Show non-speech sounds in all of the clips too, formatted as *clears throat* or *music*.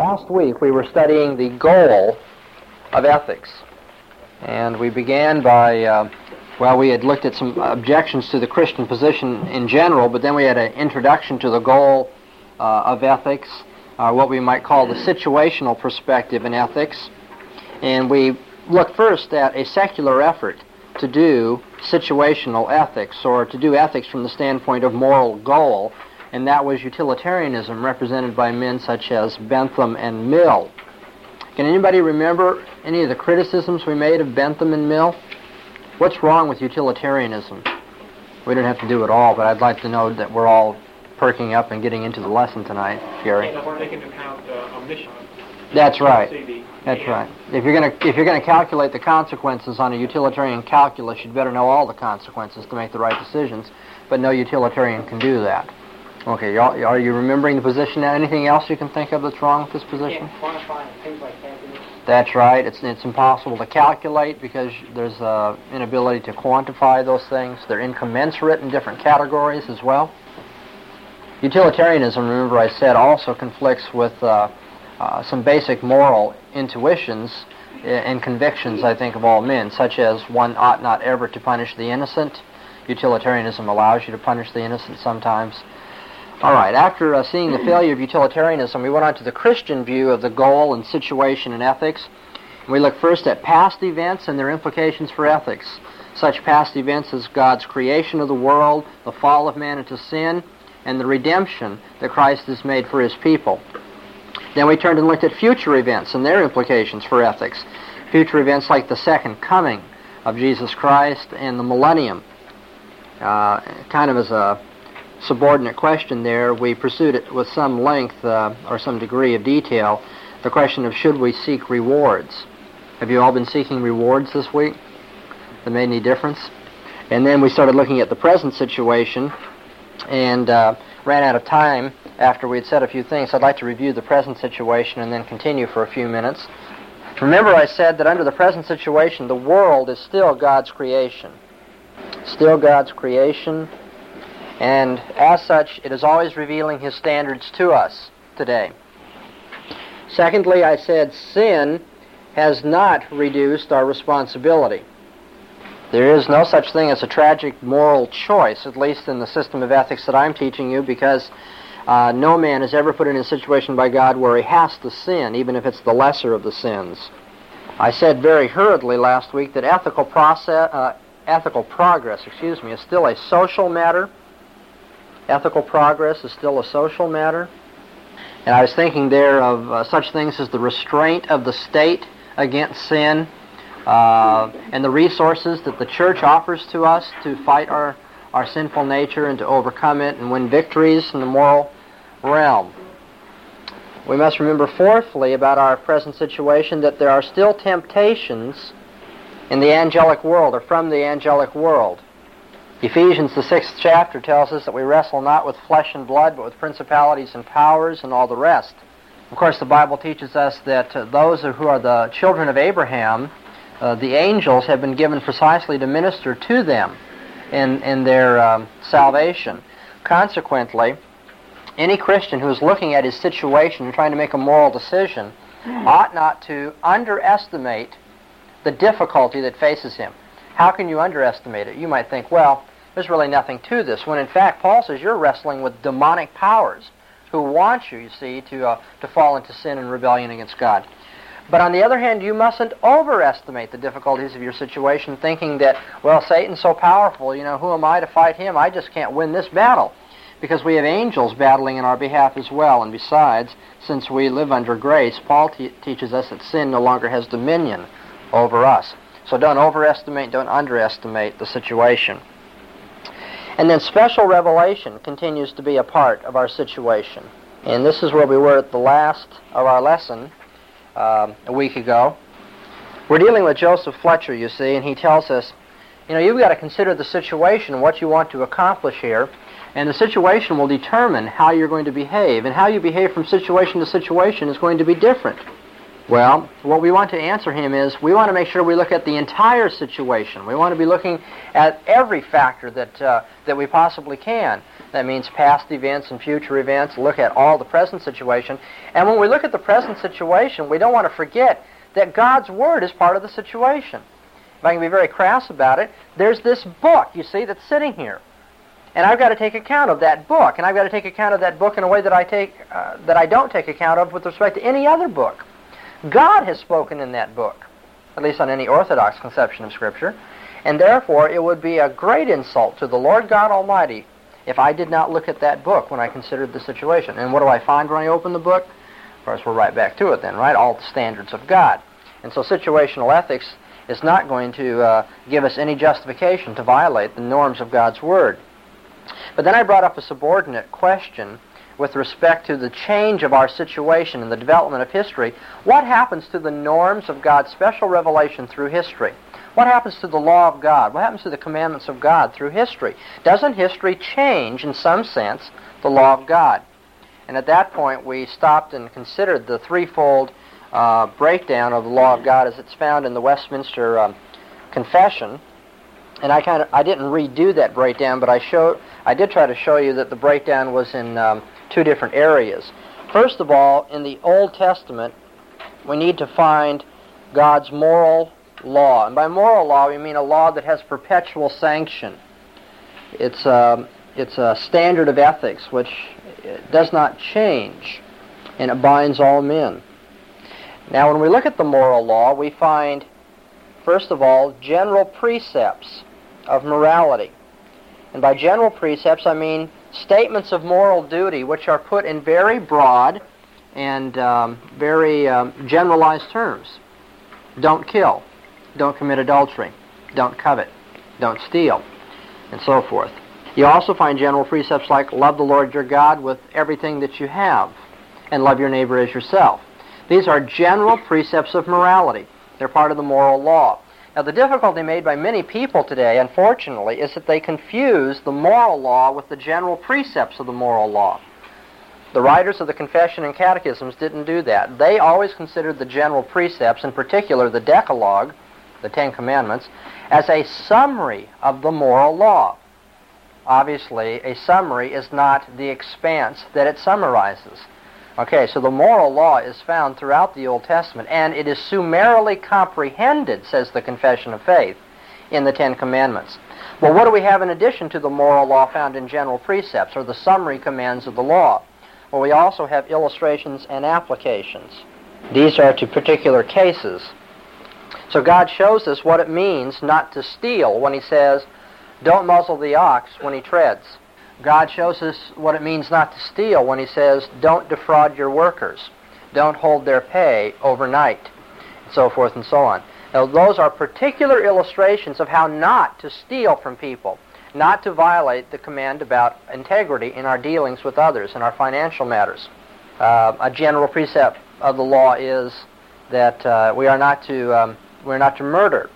Last week we were studying the goal of ethics. And we began by, uh, well, we had looked at some objections to the Christian position in general, but then we had an introduction to the goal uh, of ethics, uh, what we might call the situational perspective in ethics. And we looked first at a secular effort to do situational ethics, or to do ethics from the standpoint of moral goal, and that was utilitarianism, represented by men such as Bentham and Mill. Can anybody remember any of the criticisms we made of Bentham and Mill? What's wrong with utilitarianism? We don't have to do it all, but I'd like to know that we're all perking up and getting into the lesson tonight, Gary. Account uh. That's right. That's right. If you're going to if you're going to calculate the consequences on a utilitarian calculus, you'd better know all the consequences to make the right decisions. But no utilitarian can do that. Okay, are you remembering the position now? Anything else you can think of that's wrong with this position? things like happiness. That's right. It's, it's impossible to calculate because there's an inability to quantify those things. They're incommensurate in different categories as well. Utilitarianism, remember I said, also conflicts with uh, uh, some basic moral intuitions and convictions, I think, of all men, such as one ought not ever to punish the innocent. Utilitarianism allows you to punish the innocent sometimes. All right, after uh, seeing the failure of utilitarianism, we went on to the Christian view of the goal and situation in ethics. We looked first at past events and their implications for ethics. Such past events as God's creation of the world, the fall of man into sin, and the redemption that Christ has made for his people. Then we turned and looked at future events and their implications for ethics. Future events like the second coming of Jesus Christ and the millennium. Uh, kind of as a subordinate question there, we pursued it with some length uh, or some degree of detail. The question of should we seek rewards? Have you all been seeking rewards this week that made any difference? And then we started looking at the present situation and uh, ran out of time after we had said a few things. I'd like to review the present situation and then continue for a few minutes. Remember, I said that under the present situation, the world is still God's creation. Still God's creation and as such, it is always revealing His standards to us today. Secondly, I said sin has not reduced our responsibility. There is no such thing as a tragic moral choice, at least in the system of ethics that I'm teaching you, because uh, no man is ever put in a situation by God where he has to sin, even if it's the lesser of the sins. I said very hurriedly last week that ethical process, uh, ethical progress, excuse me, is still a social matter ethical progress is still a social matter. And I was thinking there of uh, such things as the restraint of the state against sin uh, and the resources that the church offers to us to fight our, our sinful nature and to overcome it and win victories in the moral realm. We must remember, fourthly, about our present situation that there are still temptations in the angelic world or from the angelic world. Ephesians, the sixth chapter, tells us that we wrestle not with flesh and blood, but with principalities and powers and all the rest. Of course, the Bible teaches us that uh, those who are the children of Abraham, uh, the angels, have been given precisely to minister to them in, in their um, salvation. Consequently, any Christian who is looking at his situation and trying to make a moral decision ought not to underestimate the difficulty that faces him. How can you underestimate it? You might think, well, there's really nothing to this. When in fact, Paul says you're wrestling with demonic powers who want you, you see, to, uh, to fall into sin and rebellion against God. But on the other hand, you mustn't overestimate the difficulties of your situation, thinking that, well, Satan's so powerful, you know, who am I to fight him? I just can't win this battle. Because we have angels battling in our behalf as well. And besides, since we live under grace, Paul teaches us that sin no longer has dominion over us. So don't overestimate, don't underestimate the situation. And then special revelation continues to be a part of our situation. And this is where we were at the last of our lesson um, a week ago. We're dealing with Joseph Fletcher, you see, and he tells us, you know, you've got to consider the situation, what you want to accomplish here, and the situation will determine how you're going to behave. And how you behave from situation to situation is going to be different. Well, what we want to answer him is we want to make sure we look at the entire situation. We want to be looking at every factor that, uh, that we possibly can. That means past events and future events, look at all the present situation. And when we look at the present situation, we don't want to forget that God's Word is part of the situation. If I can be very crass about it, there's this book, you see, that's sitting here. And I've got to take account of that book, and I've got to take account of that book in a way that I take uh, that I don't take account of with respect to any other book. God has spoken in that book, at least on any orthodox conception of Scripture, and therefore it would be a great insult to the Lord God Almighty if I did not look at that book when I considered the situation. And what do I find when I open the book? Of course, we're right back to it then, right? All the standards of God. And so situational ethics is not going to uh, give us any justification to violate the norms of God's Word. But then I brought up a subordinate question with respect to the change of our situation and the development of history. What happens to the norms of God's special revelation through history? What happens to the law of God? What happens to the commandments of God through history? Doesn't history change, in some sense, the law of God? And at that point, we stopped and considered the threefold uh, breakdown of the law of God as it's found in the Westminster um, Confession. And I kind of I didn't redo that breakdown, but I showed I did try to show you that the breakdown was in um, two different areas. First of all, in the Old Testament, we need to find God's moral law. And by moral law, we mean a law that has perpetual sanction. It's a, um, it's a standard of ethics which does not change, and it binds all men. Now, when we look at the moral law, we find, first of all, general precepts of morality. And by general precepts, I mean statements of moral duty which are put in very broad and um, very um, generalized terms. Don't kill. Don't commit adultery. Don't covet. Don't steal. And so forth. You also find general precepts like love the Lord your God with everything that you have and love your neighbor as yourself. These are general precepts of morality. They're part of the moral law. Now, the difficulty made by many people today, unfortunately, is that they confuse the moral law with the general precepts of the moral law. The writers of the Confession and Catechisms didn't do that. They always considered the general precepts, in particular the Decalogue, the Ten Commandments, as a summary of the moral law. Obviously, a summary is not the expanse that it summarizes. Okay, so the moral law is found throughout the Old Testament, and it is summarily comprehended, says the Confession of Faith, in the Ten Commandments. Well, what do we have in addition to the moral law found in general precepts, or the summary commands of the law? Well, we also have illustrations and applications. These are to particular cases. So God shows us what it means not to steal when he says, don't muzzle the ox when he treads. God shows us what it means not to steal when he says, don't defraud your workers. Don't hold their pay overnight, and so forth and so on. Now, those are particular illustrations of how not to steal from people, not to violate the command about integrity in our dealings with others in our financial matters. Uh, a general precept of the law is that uh, we are not to um, we're not to murder.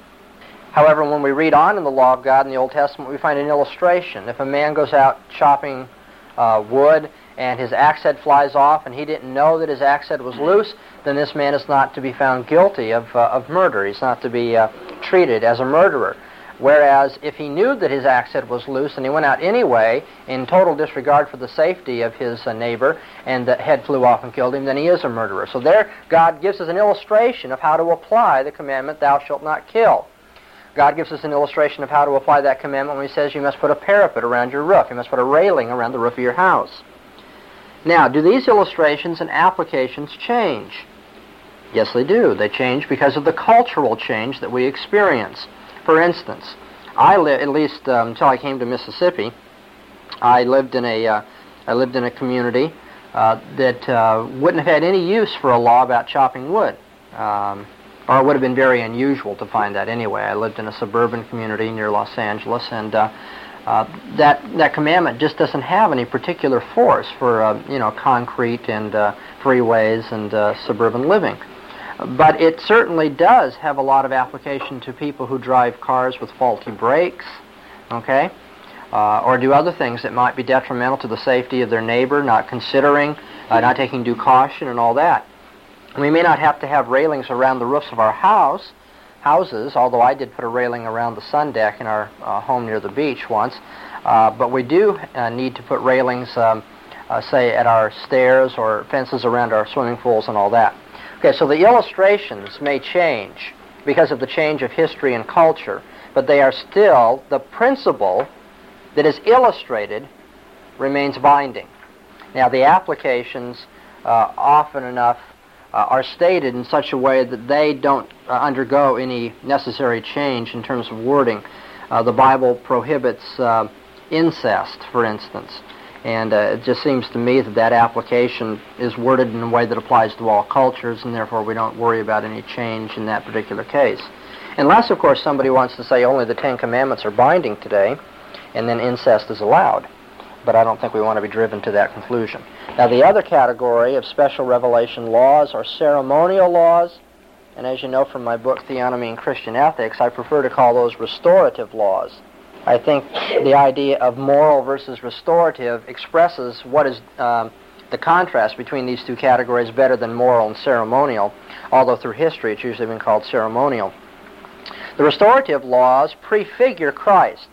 However, when we read on in the law of God in the Old Testament, we find an illustration. If a man goes out chopping uh, wood and his axe head flies off and he didn't know that his axe head was loose, then this man is not to be found guilty of, uh, of murder. He's not to be uh, treated as a murderer. Whereas if he knew that his axe head was loose and he went out anyway in total disregard for the safety of his uh, neighbor and the head flew off and killed him, then he is a murderer. So there God gives us an illustration of how to apply the commandment, thou shalt not kill. God gives us an illustration of how to apply that commandment when he says you must put a parapet around your roof. You must put a railing around the roof of your house. Now, do these illustrations and applications change? Yes, they do. They change because of the cultural change that we experience. For instance, I lived, at least um, until I came to Mississippi, I lived in a, uh, I lived in a community uh, that uh, wouldn't have had any use for a law about chopping wood. Um, or it would have been very unusual to find that anyway. I lived in a suburban community near Los Angeles, and uh, uh, that that commandment just doesn't have any particular force for uh, you know concrete and uh, freeways and uh, suburban living. But it certainly does have a lot of application to people who drive cars with faulty brakes, okay, uh, or do other things that might be detrimental to the safety of their neighbor, not considering, uh, not taking due caution, and all that. We may not have to have railings around the roofs of our house, houses, although I did put a railing around the sun deck in our uh, home near the beach once. Uh, but we do uh, need to put railings, um, uh, say, at our stairs or fences around our swimming pools and all that. Okay, so the illustrations may change because of the change of history and culture, but they are still the principle that is illustrated remains binding. Now, the applications uh, often enough are stated in such a way that they don't uh, undergo any necessary change in terms of wording. Uh, the Bible prohibits uh, incest, for instance, and uh, it just seems to me that that application is worded in a way that applies to all cultures, and therefore we don't worry about any change in that particular case. Unless, of course, somebody wants to say only the Ten Commandments are binding today, and then incest is allowed. But I don't think we want to be driven to that conclusion. Now, the other category of special revelation laws are ceremonial laws, and as you know from my book, Theonomy and Christian Ethics, I prefer to call those restorative laws. I think the idea of moral versus restorative expresses what is um, the contrast between these two categories better than moral and ceremonial, although through history it's usually been called ceremonial. The restorative laws prefigure Christ.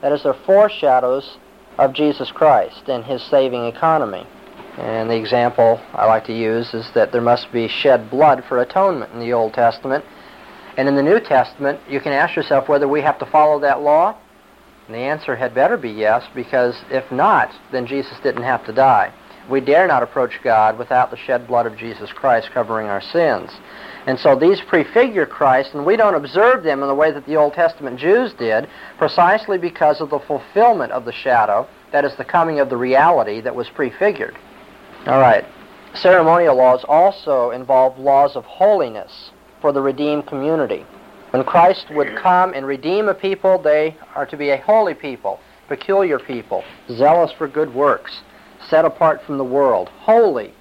That is, they're foreshadows of Jesus Christ and his saving economy. And the example I like to use is that there must be shed blood for atonement in the Old Testament. And in the New Testament, you can ask yourself whether we have to follow that law. And the answer had better be yes, because if not, then Jesus didn't have to die. We dare not approach God without the shed blood of Jesus Christ covering our sins. And so these prefigure Christ, and we don't observe them in the way that the Old Testament Jews did, precisely because of the fulfillment of the shadow, that is, the coming of the reality that was prefigured. All right. Ceremonial laws also involve laws of holiness for the redeemed community. When Christ would come and redeem a people, they are to be a holy people, peculiar people, zealous for good works, set apart from the world, holy,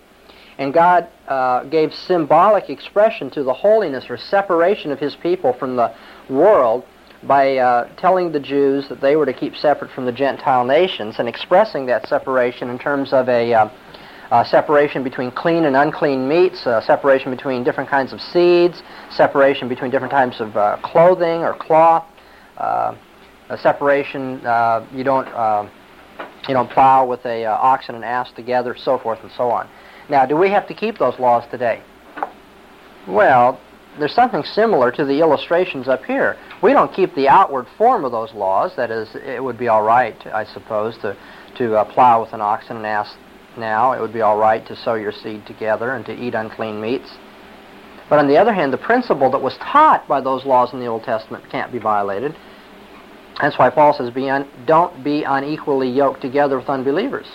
and God uh, gave symbolic expression to the holiness or separation of his people from the world by uh, telling the Jews that they were to keep separate from the Gentile nations and expressing that separation in terms of a uh, separation between clean and unclean meats, separation between different kinds of seeds, separation between different types of uh, clothing or cloth, uh, a separation uh, you don't you don't plow with a ox and an ass together, so forth and so on. Now, do we have to keep those laws today? Well, there's something similar to the illustrations up here. We don't keep the outward form of those laws. That is, it would be all right, I suppose, to, to uh, plow with an ox and an ass now. It would be all right to sow your seed together and to eat unclean meats. But on the other hand, the principle that was taught by those laws in the Old Testament can't be violated. That's why Paul says, be un- don't be unequally yoked together with unbelievers.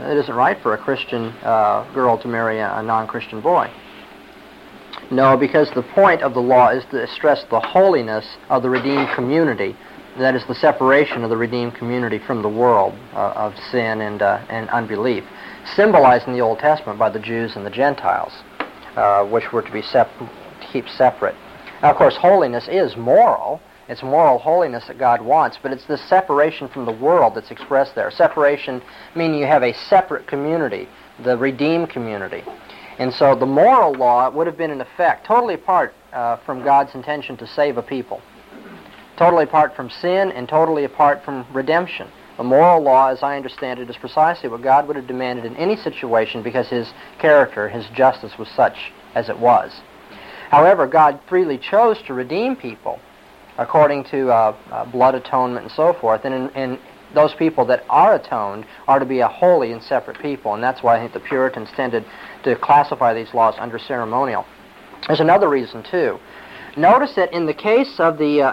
It isn't right for a Christian uh, girl to marry a, a non-Christian boy. No, because the point of the law is to stress the holiness of the redeemed community. That is the separation of the redeemed community from the world uh, of sin and, uh, and unbelief, symbolized in the Old Testament by the Jews and the Gentiles, uh, which were to be sep- keep separate. Now, of course, holiness is moral, it's moral holiness that God wants, but it's this separation from the world that's expressed there. Separation meaning you have a separate community, the redeemed community. And so the moral law would have been in effect totally apart uh, from God's intention to save a people. Totally apart from sin and totally apart from redemption. The moral law, as I understand it, is precisely what God would have demanded in any situation because his character, his justice was such as it was. However, God freely chose to redeem people according to uh, uh, blood atonement and so forth. And, in, in those people that are atoned are to be a holy and separate people. And that's why I think the Puritans tended to classify these laws under ceremonial. There's another reason, too. Notice that in the case of the uh,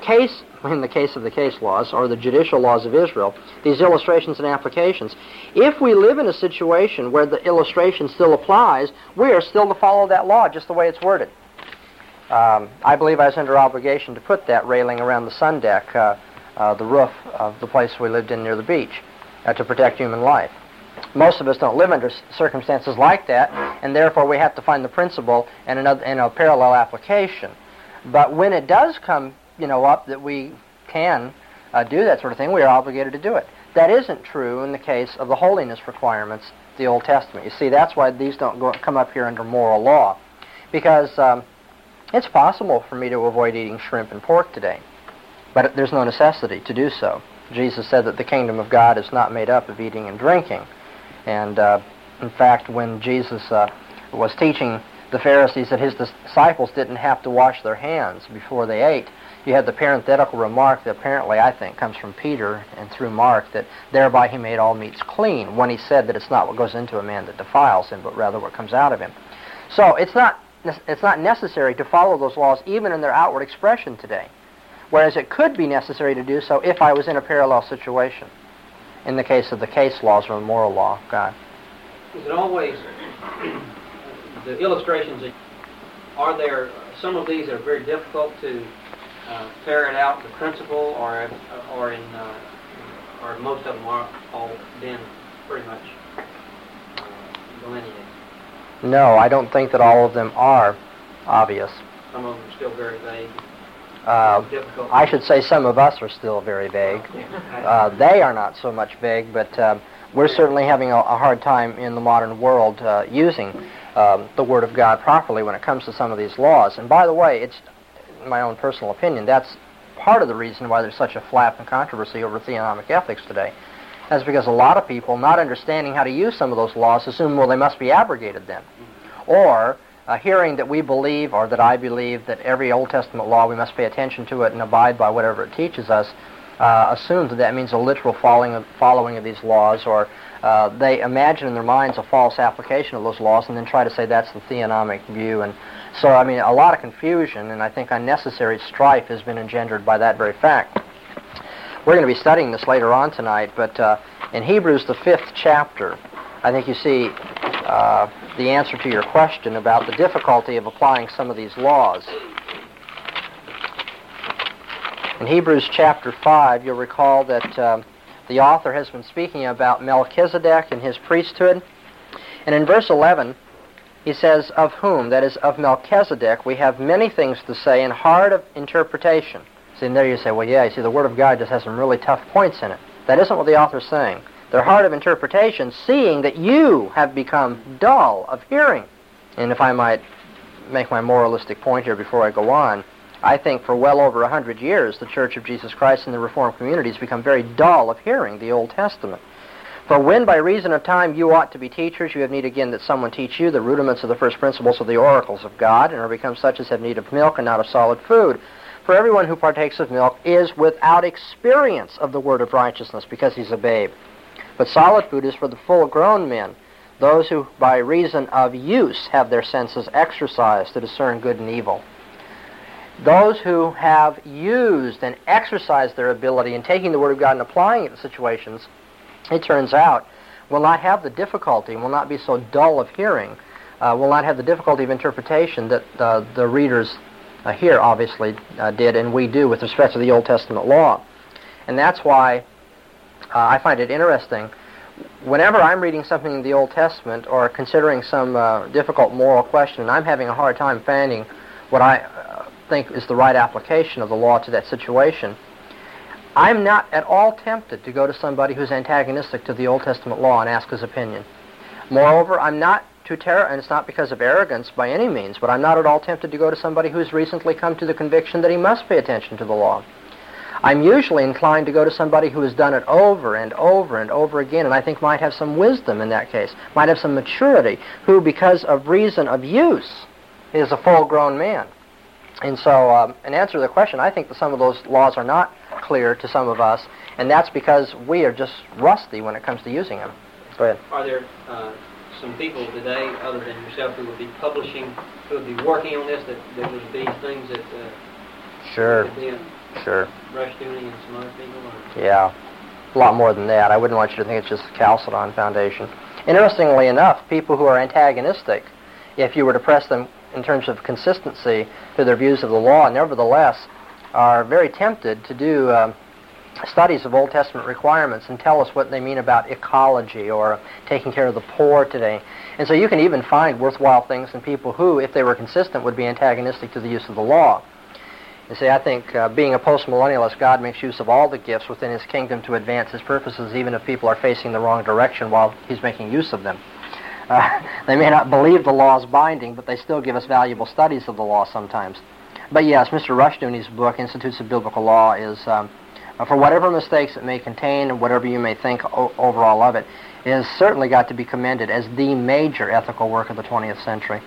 case, *laughs* in the case of the case laws or the judicial laws of Israel, these illustrations and applications, if we live in a situation where the illustration still applies, we are still to follow that law just the way it's worded. Um, I believe I was under obligation to put that railing around the sun deck, uh, uh, the roof of the place we lived in near the beach, uh, to protect human life. Most of us don't live under circumstances like that, and therefore we have to find the principle and another in a parallel application. But when it does come, you know, up that we can uh, do that sort of thing, we are obligated to do it. That isn't true in the case of the holiness requirements the Old Testament. You see, that's why these don't go, come up here under moral law. Because um, it's possible for me to avoid eating shrimp and pork today, but there's no necessity to do so. Jesus said that the kingdom of God is not made up of eating and drinking. And uh, in fact, when Jesus uh, was teaching the Pharisees that his disciples didn't have to wash their hands before they ate, you had the parenthetical remark that apparently I think comes from Peter and through Mark that thereby he made all meats clean when he said that it's not what goes into a man that defiles him, but rather what comes out of him. So it's not it's not necessary to follow those laws even in their outward expression today, whereas it could be necessary to do so if I was in a parallel situation. In the case of the case laws or the moral law, God. Is it always *clears throat* the illustrations? Are there some of these are very difficult to uh, ferret out the principle, or or in uh, or most of them are all been pretty much uh, delineated. No, I don't think that all of them are obvious. Some of them are still very vague. Uh, I should say some of us are still very vague. Uh, they are not so much vague, but uh, we're certainly having a, a, hard time in the modern world uh, using um, the Word of God properly when it comes to some of these laws. And by the way, it's my own personal opinion, that's part of the reason why there's such a flap and controversy over theonomic ethics today. That's because a lot of people, not understanding how to use some of those laws, assume, well, they must be abrogated then. Or uh, hearing that we believe, or that I believe, that every Old Testament law, we must pay attention to it and abide by whatever it teaches us, uh, assumes that that means a literal following of, following of these laws, or uh, they imagine in their minds a false application of those laws and then try to say that's the theonomic view. And so, I mean, a lot of confusion and I think unnecessary strife has been engendered by that very fact. We're going to be studying this later on tonight, but uh, in Hebrews, the fifth chapter, I think you see uh, the answer to your question about the difficulty of applying some of these laws. In Hebrews chapter 5, you'll recall that uh, the author has been speaking about Melchizedek and his priesthood. And in verse 11, he says, Of whom, that is, of Melchizedek, we have many things to say and hard of interpretation. See, and there you say, well, yeah, you see, the Word of God just has some really tough points in it. That isn't what the author's saying. They're hard of interpretation, seeing that you have become dull of hearing. And if I might make my moralistic point here before I go on, I think for well over a hundred years the Church of Jesus Christ and the Reformed community has become very dull of hearing the Old Testament. For when by reason of time you ought to be teachers, you have need again that someone teach you the rudiments of the first principles of the oracles of God, and are become such as have need of milk and not of solid food. For everyone who partakes of milk is without experience of the word of righteousness, because he's a babe. But solid food is for the full grown men, those who by reason of use have their senses exercised to discern good and evil. Those who have used and exercised their ability in taking the Word of God and applying it to situations it turns out, will not have the difficulty, will not be so dull of hearing, uh, will not have the difficulty of interpretation that uh, the readers uh, here obviously uh, did and we do with respect to the Old Testament law. And that's why uh, I find it interesting. Whenever I'm reading something in the Old Testament or considering some uh, difficult moral question, and I'm having a hard time finding what I think is the right application of the law to that situation, I'm not at all tempted to go to somebody who's antagonistic to the Old Testament law and ask his opinion. Moreover, I'm not too terror, and it's not because of arrogance by any means, but I'm not at all tempted to go to somebody who's recently come to the conviction that he must pay attention to the law. I'm usually inclined to go to somebody who has done it over and over and over again, and I think might have some wisdom in that case, might have some maturity, who, because of reason of use, is a full-grown man. And so, um, in answer to the question, I think that some of those laws are not clear to some of us, and that's because we are just rusty when it comes to using them. Go ahead. Are there uh, some people today, other than yourself, who would be publishing, who would be working on this, that there would be things that uh, sure, sure, Rushdoony and some other people? Or? Yeah, a lot more than that. I wouldn't want you to think it's just the Chalcedon Foundation. Interestingly enough, people who are antagonistic, if you were to press them in terms of consistency to their views of the law, nevertheless are very tempted to do um, studies of Old Testament requirements and tell us what they mean about ecology or taking care of the poor today. And so you can even find worthwhile things in people who, if they were consistent, would be antagonistic to the use of the law. You see, I think uh, being a postmillennialist, God makes use of all the gifts within His kingdom to advance His purposes, even if people are facing the wrong direction while He's making use of them. Uh, *laughs* they may not believe the law is binding, but they still give us valuable studies of the law sometimes. But yes, Mr. Rushdoony's book, Institutes of Biblical Law, is, um, for whatever mistakes it may contain and whatever you may think o- overall of it, is certainly got to be commended as the major ethical work of the 20th century.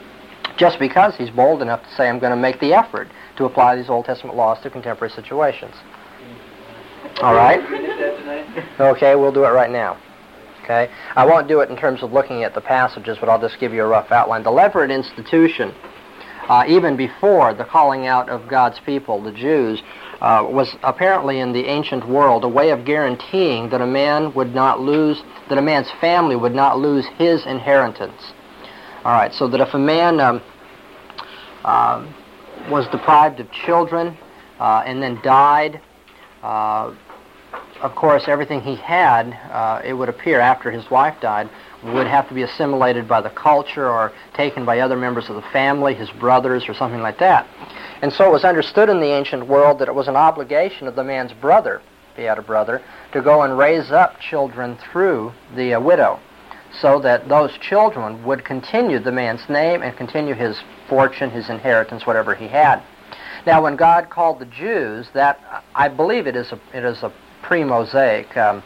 Just because he's bold enough to say, I'm going to make the effort to apply these Old Testament laws to contemporary situations. All right? Okay, we'll do it right now. Okay? I won't do it in terms of looking at the passages, but I'll just give you a rough outline. The Levirate institution, uh, even before the calling out of God's people, the Jews, uh, was apparently in the ancient world a way of guaranteeing that a man would not lose, that a man's family would not lose his inheritance. All right, so that if a man um, uh, was deprived of children uh, and then died, uh, of course, everything he had, uh, it would appear after his wife died, would have to be assimilated by the culture or taken by other members of the family, his brothers, or something like that. And so it was understood in the ancient world that it was an obligation of the man's brother, if he had a brother, to go and raise up children through the uh, widow, so that those children would continue the man's name and continue his fortune, his inheritance, whatever he had. Now, when God called the Jews, that I believe it is a, it is a pre-Mosaic um,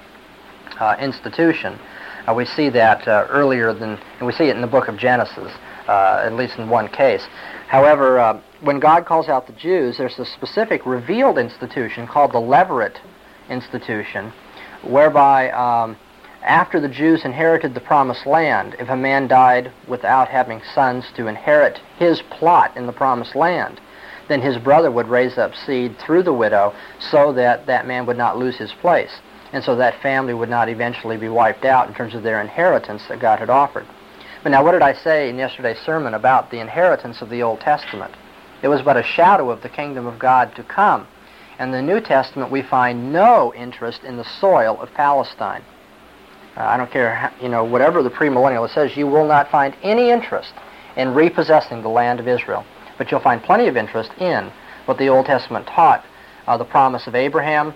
uh, institution. Uh, we see that uh, earlier than, and we see it in the book of Genesis, uh, at least in one case. However, uh, when God calls out the Jews, there's a specific revealed institution called the Levirate institution, whereby um, after the Jews inherited the promised land, if a man died without having sons to inherit his plot in the promised land, then his brother would raise up seed through the widow so that that man would not lose his place. And so that family would not eventually be wiped out in terms of their inheritance that God had offered. But now, what did I say in yesterday's sermon about the inheritance of the Old Testament? It was but a shadow of the kingdom of God to come. In the New Testament, we find no interest in the soil of Palestine. Uh, I don't care, how, you know, whatever the premillennialist says, you will not find any interest in repossessing the land of Israel. But you'll find plenty of interest in what the Old Testament taught, uh, the promise of Abraham,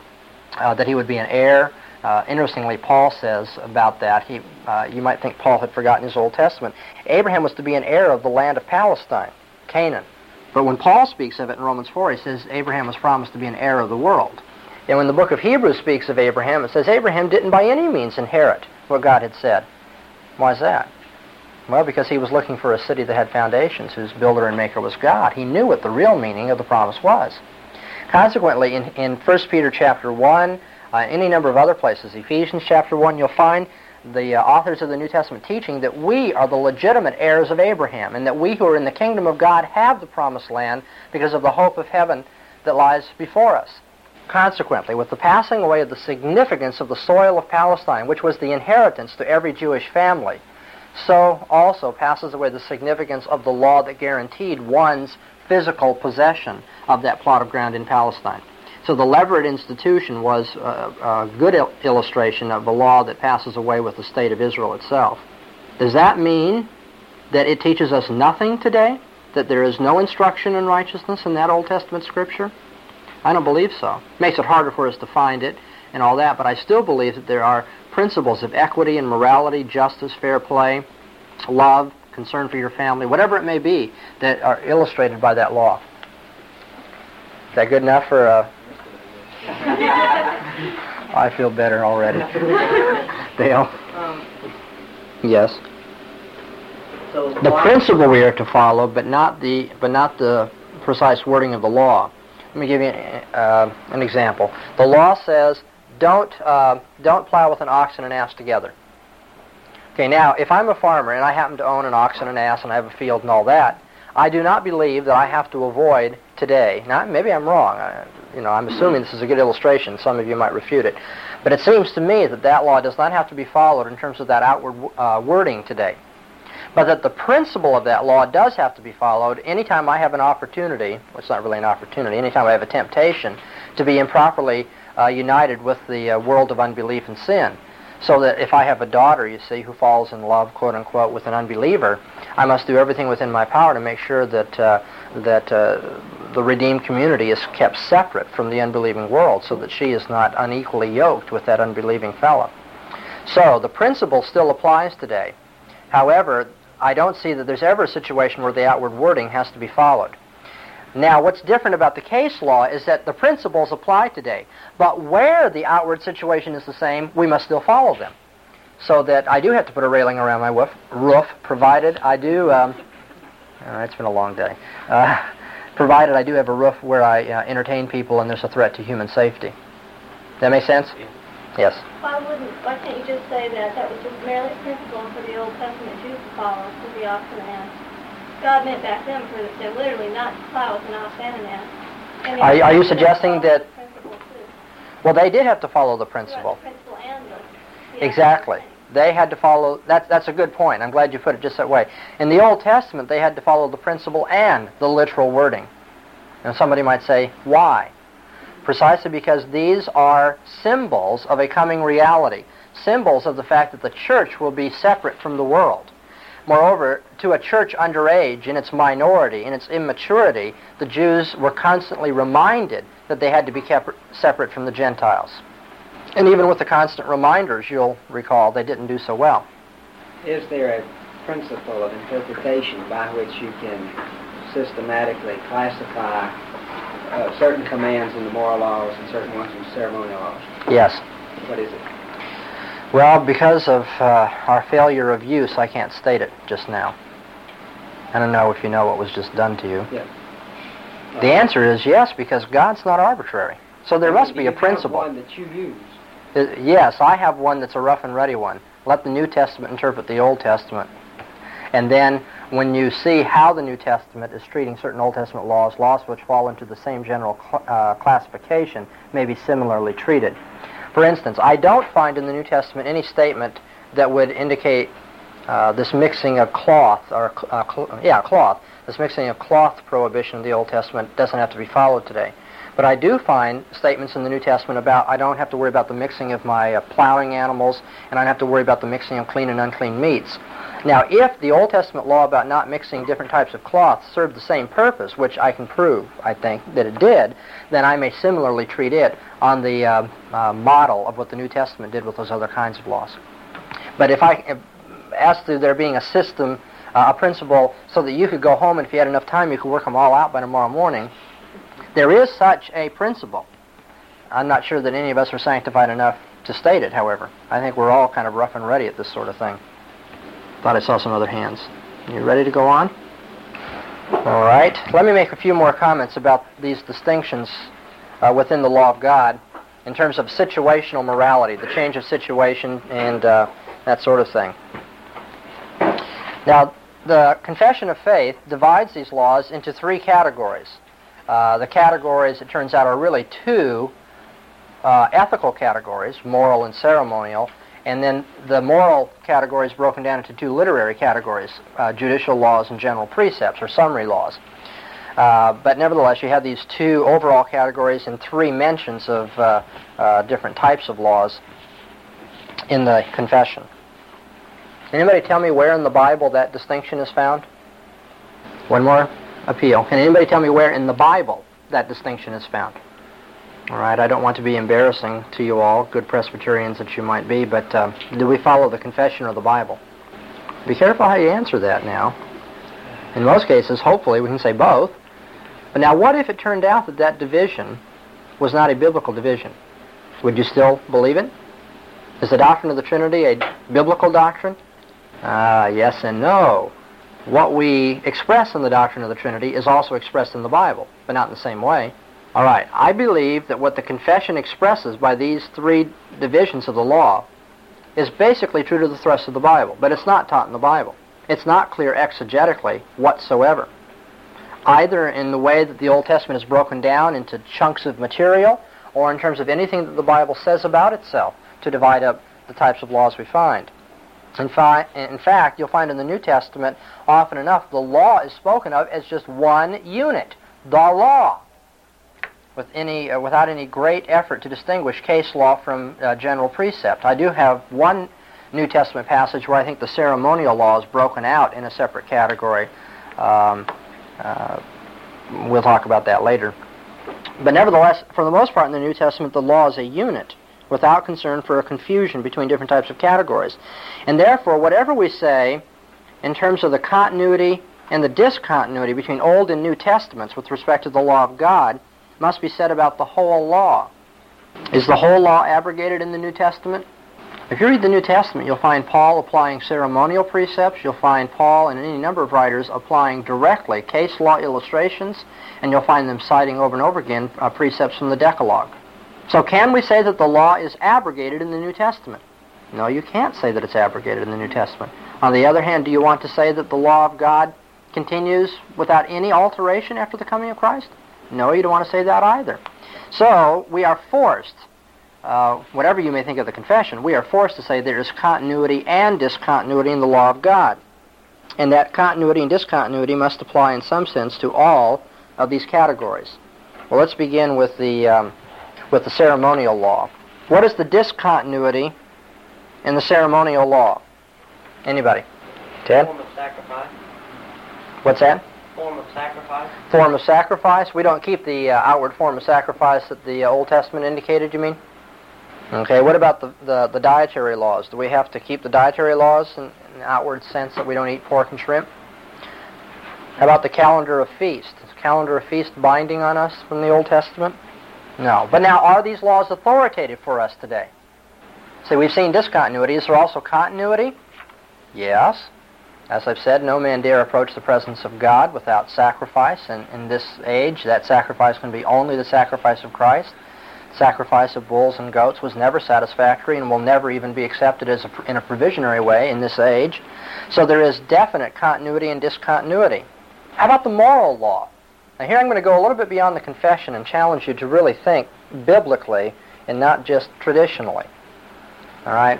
uh, that he would be an heir. Uh, interestingly, Paul says about that, he, uh, you might think Paul had forgotten his Old Testament. Abraham was to be an heir of the land of Palestine, Canaan. But when Paul speaks of it in Romans 4, he says Abraham was promised to be an heir of the world. And when the book of Hebrews speaks of Abraham, it says Abraham didn't by any means inherit what God had said. Why is that? Well, because he was looking for a city that had foundations, whose builder and maker was God. He knew what the real meaning of the promise was. Consequently, in, in 1 Peter chapter 1, uh, any number of other places, Ephesians chapter 1, you'll find the uh, authors of the New Testament teaching that we are the legitimate heirs of Abraham and that we who are in the kingdom of God have the promised land because of the hope of heaven that lies before us. Consequently, with the passing away of the significance of the soil of Palestine, which was the inheritance to every Jewish family, so also passes away the significance of the law that guaranteed one's physical possession of that plot of ground in Palestine. So the Levirate institution was a, a good il- illustration of a law that passes away with the state of Israel itself. Does that mean that it teaches us nothing today? That there is no instruction in righteousness in that Old Testament scripture? I don't believe so. It makes it harder for us to find it and all that, but I still believe that there are principles of equity and morality, justice, fair play, love, concern for your family, whatever it may be, that are illustrated by that law. Is that good enough for uh, I feel better already. Dale? Um, Yes. so The principle we are to follow, but not the but not the precise wording of the law. Let me give you uh, an example. The law says don't uh, don't plow with an ox and an ass together. Okay, now if I'm a farmer and I happen to own an ox and an ass and I have a field and all that, I do not believe that I have to avoid today. Now maybe I'm wrong. I, you know, I'm assuming this is a good illustration. Some of you might refute it, but it seems to me that that law does not have to be followed in terms of that outward uh, wording today but that the principle of that law does have to be followed anytime I have an opportunity, well, it's not really an opportunity, anytime I have a temptation to be improperly uh, united with the uh, world of unbelief and sin. So that if I have a daughter, you see, who falls in love, quote unquote, with an unbeliever, I must do everything within my power to make sure that uh, that uh, the redeemed community is kept separate from the unbelieving world, so that she is not unequally yoked with that unbelieving fellow. So the principle still applies today. However, I don't see that there's ever a situation where the outward wording has to be followed. Now, what's different about the case law is that the principles apply today, but where the outward situation is the same, we must still follow them. So that I do have to put a railing around my roof, roof provided I do. Um, uh, it's been a long day. Uh, provided I do have a roof where I uh, entertain people and there's a threat to human safety. That make sense? Yes. Why wouldn't, why can't you just say that that was just merely a principle for the Old Testament Jews to follow, to the ox? God meant back then for them literally not to plow with an ox and an ass. And Are, you suggesting that, the too. well, they did have to follow the principle. the principle and the- the Exactly. They had to follow, that's, that's a good point. I'm glad you put it just that way. In the Old Testament, they had to follow the principle and the literal wording. And somebody might say, why? Precisely because these are symbols of a coming reality, symbols of the fact that the church will be separate from the world. Moreover, to a church underage, in its minority, in its immaturity, the Jews were constantly reminded that they had to be kept separate from the Gentiles. And even with the constant reminders, you'll recall, they didn't do so well. Is there a principle of interpretation by which you can systematically classify uh, certain commands in the moral laws and certain ones in the ceremonial laws? Yes. What is it? Well, because of uh, our failure of use, I can't state it just now. I don't know if you know what was just done to you. Yeah. The answer is yes, because God's not arbitrary. So there must be a principle. one that you use. Uh, Yes, I have one that's a rough and ready one. Let the New Testament interpret the Old Testament. And then when you see how the New Testament is treating certain Old Testament laws, laws which fall into the same general cl- uh, classification may be similarly treated. For instance, I don't find in the New Testament any statement that would indicate uh, this mixing of cloth, or uh, cl- yeah, cloth. This mixing of cloth prohibition in the Old Testament doesn't have to be followed today. But I do find statements in the New Testament about I don't have to worry about the mixing of my uh, plowing animals, and I don't have to worry about the mixing of clean and unclean meats. Now, if the Old Testament law about not mixing different types of cloth served the same purpose, which I can prove, I think, that it did, then I may similarly treat it on the uh, uh, model of what the New Testament did with those other kinds of laws. But if I, if, as to there being a system, uh, a principle, so that you could go home and if you had enough time, you could work them all out by tomorrow morning, there is such a principle. I'm not sure that any of us are sanctified enough to state it, however. I think we're all kind of rough and ready at this sort of thing. Thought I saw some other hands. You ready to go on? All right. Let me make a few more comments about these distinctions uh, within the law of God in terms of situational morality, the change of situation, and uh, that sort of thing. Now, the Confession of Faith divides these laws into three categories. Uh, the categories, it turns out, are really two uh, ethical categories, moral and ceremonial, and then the moral category is broken down into two literary categories, uh, judicial laws and general precepts, or summary laws. Uh, but nevertheless, you have these two overall categories and three mentions of uh, uh, different types of laws in the confession. Anybody tell me where in the Bible that distinction is found? One more appeal. Can anybody tell me where in the Bible that distinction is found? All right, I don't want to be embarrassing to you all, good Presbyterians that you might be, but uh, do we follow the confession or the Bible? Be careful how you answer that now. In most cases, hopefully, we can say both. But now, what if it turned out that that division was not a biblical division? Would you still believe it? Is the doctrine of the Trinity a biblical doctrine? Ah, yes and no. What we express in the doctrine of the Trinity is also expressed in the Bible, but not in the same way. All right, I believe that what the confession expresses by these three divisions of the law is basically true to the thrust of the Bible, but it's not taught in the Bible. It's not clear exegetically whatsoever, either in the way that the Old Testament is broken down into chunks of material or in terms of anything that the Bible says about itself to divide up the types of laws we find. In, fi- in fact, you'll find in the New Testament often enough the law is spoken of as just one unit, the law, with any, uh, without any great effort to distinguish case law from uh, general precept. I do have one New Testament passage where I think the ceremonial law is broken out in a separate category. Um, uh, we'll talk about that later. But nevertheless, for the most part in the New Testament, the law is a unit without concern for a confusion between different types of categories. And therefore, whatever we say in terms of the continuity and the discontinuity between Old and New Testaments with respect to the law of God must be said about the whole law. Is the whole law abrogated in the New Testament? If you read the New Testament, you'll find Paul applying ceremonial precepts. You'll find Paul and any number of writers applying directly case law illustrations, and you'll find them citing over and over again uh, precepts from the Decalogue. So can we say that the law is abrogated in the New Testament? No, you can't say that it's abrogated in the New Testament. On the other hand, do you want to say that the law of God continues without any alteration after the coming of Christ? No, you don't want to say that either. So we are forced uh, whatever you may think of the confession, we are forced to say there is continuity and discontinuity in the law of God. And that continuity and discontinuity must apply in some sense to all of these categories. Well, let's begin with the, um, with the ceremonial law. What is the discontinuity in the ceremonial law? Anybody? Ted? What's that? Form of sacrifice. Form of sacrifice? We don't keep the uh, outward form of sacrifice that the uh, Old Testament indicated, you mean? Okay, what about the, the, the, dietary laws? Do we have to keep the dietary laws in, in the outward sense that we don't eat pork and shrimp? How about the calendar of feast? Is calendar of feast binding on us from the Old Testament? No. But now, are these laws authoritative for us today? See, we've seen discontinuity. Is there also continuity? Yes. As I've said, no man dare approach the presence of God without sacrifice. And in this age, that sacrifice can be only the sacrifice of Christ sacrifice of bulls and goats was never satisfactory and will never even be accepted as a, in a provisionary way in this age. So there is definite continuity and discontinuity. How about the moral law? Now here I'm going to go a little bit beyond the confession and challenge you to really think biblically and not just traditionally. All right?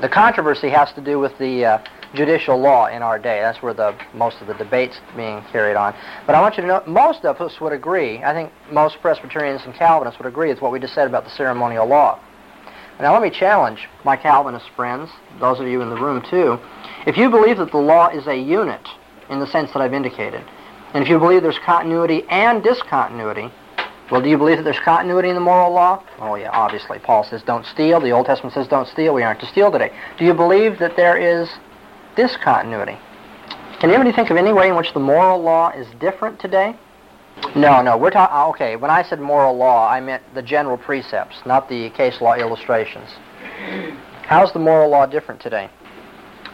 The controversy has to do with the uh, judicial law in our day. That's where the most of the debates being carried on. But I want you to know, most of us would agree. I think most Presbyterians and Calvinists would agree with what we just said about the ceremonial law. Now let me challenge my Calvinist friends, those of you in the room too. If you believe that the law is a unit in the sense that I've indicated, and if you believe there's continuity and discontinuity, well, do you believe that there's continuity in the moral law? Oh, yeah, obviously. Paul says don't steal. The Old Testament says don't steal. We aren't to steal today. Do you believe that there is discontinuity. Can anybody think of any way in which the moral law is different today? No, no. We're talking. Uh, okay, when I said moral law, I meant the general precepts, not the case law illustrations. How's the moral law different today?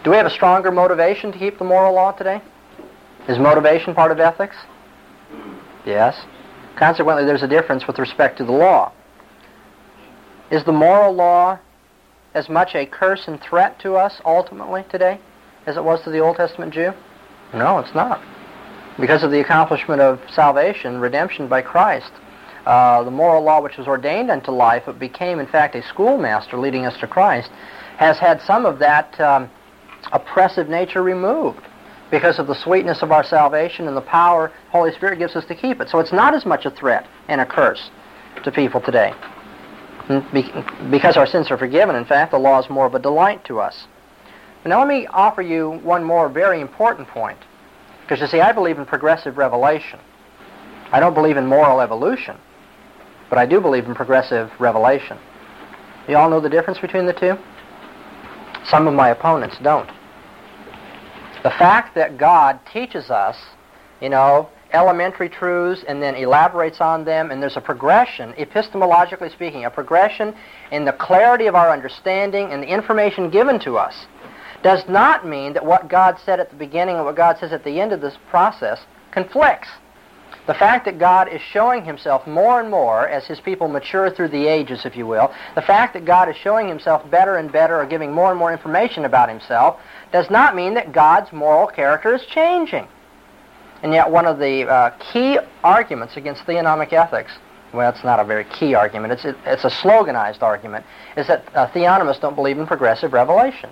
Do we have a stronger motivation to keep the moral law today? Is motivation part of ethics? Yes. Consequently, there's a difference with respect to the law. Is the moral law as much a curse and threat to us ultimately today? As it was to the Old Testament Jew? No, it's not. Because of the accomplishment of salvation, redemption by Christ, uh, the moral law which was ordained unto life, it became in fact a schoolmaster leading us to Christ, has had some of that um, oppressive nature removed because of the sweetness of our salvation and the power Holy Spirit gives us to keep it. So it's not as much a threat and a curse to people today. Because our sins are forgiven, in fact, the law is more of a delight to us. Now let me offer you one more very important point. Because you see, I believe in progressive revelation. I don't believe in moral evolution, but I do believe in progressive revelation. You all know the difference between the two? Some of my opponents don't. The fact that God teaches us, you know, elementary truths and then elaborates on them, and there's a progression, epistemologically speaking, a progression in the clarity of our understanding and the information given to us does not mean that what God said at the beginning and what God says at the end of this process conflicts. The fact that God is showing himself more and more as his people mature through the ages, if you will, the fact that God is showing himself better and better or giving more and more information about himself does not mean that God's moral character is changing. And yet one of the uh, key arguments against theonomic ethics, well, it's not a very key argument, it's, it, it's a sloganized argument, is that uh, theonomists don't believe in progressive revelation.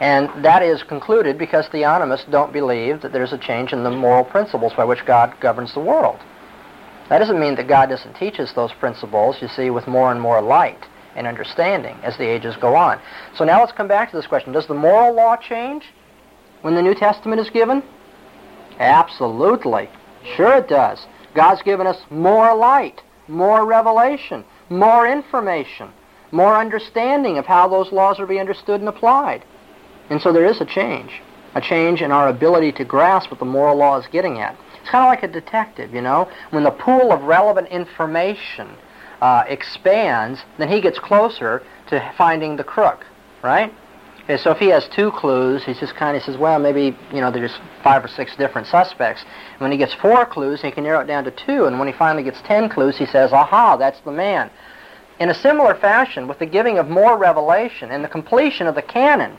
And that is concluded because theonomists don't believe that there's a change in the moral principles by which God governs the world. That doesn't mean that God doesn't teach us those principles, you see, with more and more light and understanding as the ages go on. So now let's come back to this question. Does the moral law change when the New Testament is given? Absolutely. Sure it does. God's given us more light, more revelation, more information, more understanding of how those laws are to be understood and applied. And so there is a change. a change in our ability to grasp what the moral law is getting at. It's kind of like a detective, you know? When the pool of relevant information uh, expands, then he gets closer to finding the crook, right? Okay, so if he has two clues, he's just kind of says, well, maybe, you know, there's five or six different suspects. And when he gets four clues, he can narrow it down to two. And when he finally gets ten clues, he says, aha, that's the man. In a similar fashion, with the giving of more revelation and the completion of the canon,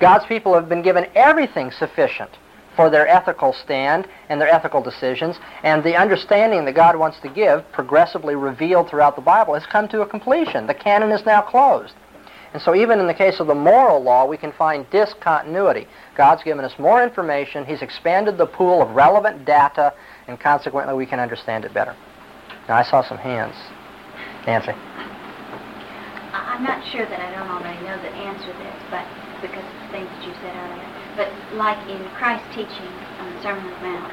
God's people have been given everything sufficient for their ethical stand and their ethical decisions, and the understanding that God wants to give, progressively revealed throughout the Bible, has come to a completion. The canon is now closed. And so even in the case of the moral law, we can find discontinuity. God's given us more information, He's expanded the pool of relevant data, and consequently we can understand it better. Now I saw some hands. Nancy. I'm not sure that I don't already know the answer to this, but because said earlier. But like in Christ's teaching on the Sermon on the Mount,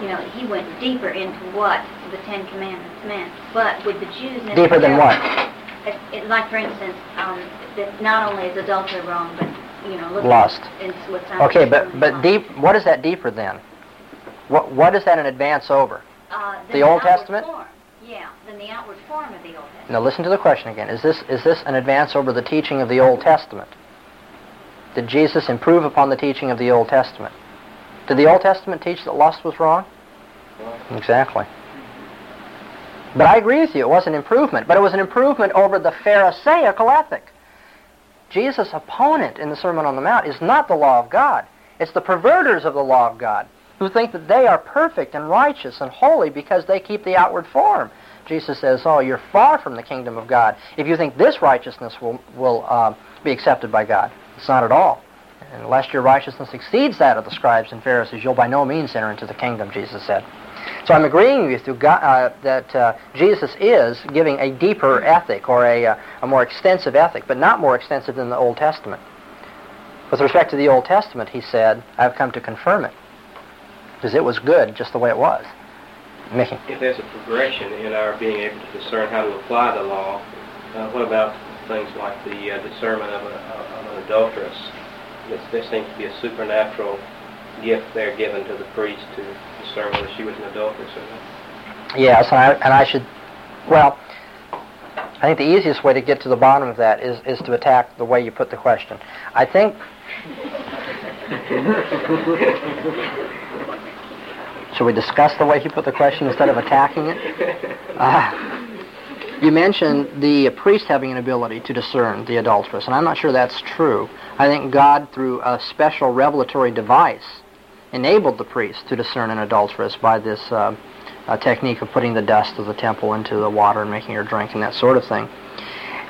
you know, he went deeper into what the Ten Commandments meant. But with the Jews Deeper than what? It, it, like for instance, um, that not only is adultery wrong, but you know. At, Okay, but but deep. What is that deeper then? What what is that an advance over? Uh, the than Old Testament? Form. Yeah, than the outward form of the Old Testament. Now listen to the question again. Is this is this an advance over the teaching of the Old Testament? Did Jesus improve upon the teaching of the Old Testament? Did the Old Testament teach that lust was wrong? Exactly. But I agree with you. It was an improvement, but it was an improvement over the Pharisaical ethic. Jesus' opponent in the Sermon on the Mount is not the law of God. It's the perverters of the law of God who think that they are perfect and righteous and holy because they keep the outward form. Jesus says, "Oh, you're far from the kingdom of God if you think this righteousness will will uh, be accepted by God. It's not at all. Unless your righteousness exceeds that of the scribes and Pharisees, you'll by no means enter into the kingdom." Jesus said. So I'm agreeing with you God, uh, that uh, Jesus is giving a deeper ethic or a, uh, a more extensive ethic, but not more extensive than the Old Testament. With respect to the Old Testament, he said, I've come to confirm it. Because it was good just the way it was. Mickey. If there's a progression in our being able to discern how to apply the law, uh, what about things like the uh, discernment of, a, adulteress? There, there seems to be a supernatural gift there given to the priest to discern whether she was an adulteress or not. Yes, and I, and I should, well, I think the easiest way to get to the bottom of that is, is to attack the way you put the question. I think. *laughs* Should we discuss the way you put the question instead of attacking it? Uh, you mentioned the priest having an ability to discern the adulteress, and I'm not sure that's true. I think God, through a special revelatory device, enabled the priest to discern an adulteress by this uh, uh, technique of putting the dust of the temple into the water and making her drink and that sort of thing.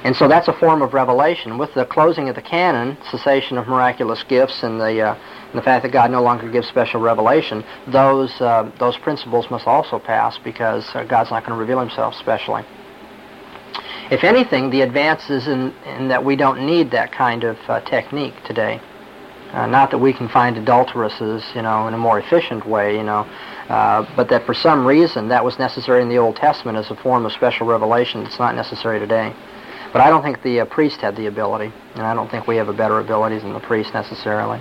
And so that's a form of revelation. With the closing of the canon, cessation of miraculous gifts, and the uh, and the fact that God no longer gives special revelation, those uh, those principles must also pass because uh, God's not going to reveal Himself specially. If anything, the advance is in, in that we don't need that kind of uh, technique today. Uh, not that we can find adulteresses, you know, in a more efficient way, you know, uh, but that for some reason that was necessary in the Old Testament as a form of special revelation that's not necessary today. But I don't think the uh, priest had the ability, and I don't think we have a better ability than the priest necessarily.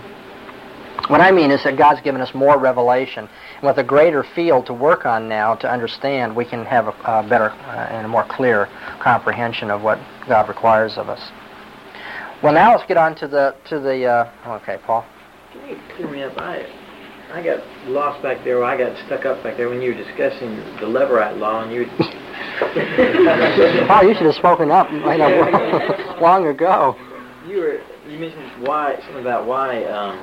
What I mean is that God's given us more revelation, with a greater field to work on now to understand, we can have a, a better uh, and a more clear comprehension of what God requires of us. Well, now let's get on to the to the. Uh, okay, Paul. Can you clear me up? I I got lost back there. I got stuck up back there when you were discussing the Levirate law, and you. *laughs* oh, you should have spoken up you know, *laughs* long ago. You were you mentioned why something about why um,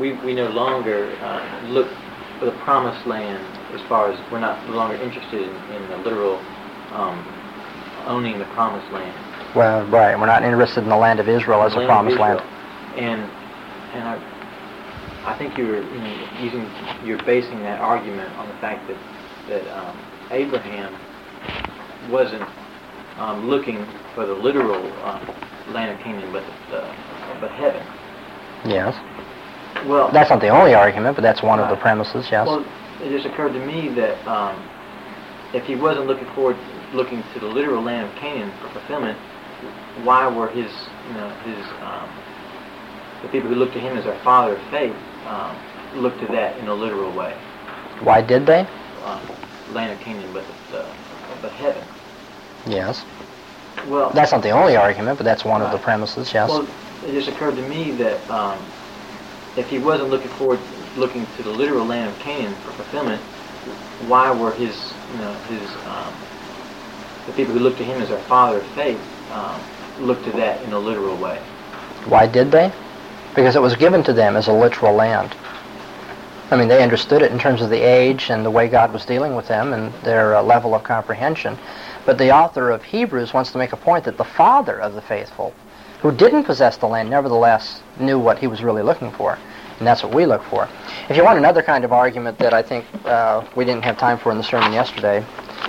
we we no longer uh, look for the promised land as far as we're not no longer interested in, in the literal um, owning the promised land. Well, right. We're not interested in the land of Israel as a Land promised land. And and I, I think you're you know, using you're basing that argument on the fact that that um, Abraham wasn't um, looking for the literal um, land of Canaan, but uh, but heaven. Yes. Well, That's not the only argument, but that's one of the premises. Yes. Well, it just occurred to me that um, if he wasn't looking forward, looking to the literal land of Canaan for fulfillment, why were his, you know, his um, the people who look to him as our father of faith um, look to that in a literal way. Why did they? Um, land of Canaan, but uh, but heaven. Yes. Well, That's not the only argument, but that's one of the premises, yes. Well, it just occurred to me that um, if he wasn't looking forward, looking to the literal land of Canaan for fulfillment, why were his, you know, his, um, the people who looked to him as their father of faith, um, look to that in a literal way? Why did they? Because it was given to them as a literal land. I mean, they understood it in terms of the age and the way God was dealing with them and their uh, level of comprehension. But the author of Hebrews wants to make a point that the father of the faithful, who didn't possess the land, nevertheless knew what he was really looking for. And that's what we look for. If you want another kind of argument that I think uh, we didn't have time for in the sermon yesterday,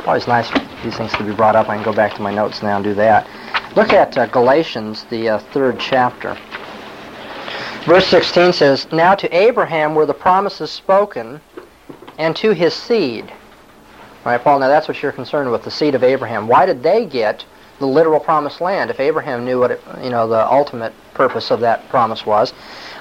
always nice these things to be brought up. I can go back to my notes now and do that. Look at uh, Galatians, the uh, third chapter. Verse 16 says, Now to Abraham were the promises spoken, and to his seed. All right, Paul, now that's what you're concerned with, the seed of Abraham. Why did they get the literal promised land if Abraham knew what it, you know, the ultimate purpose of that promise was?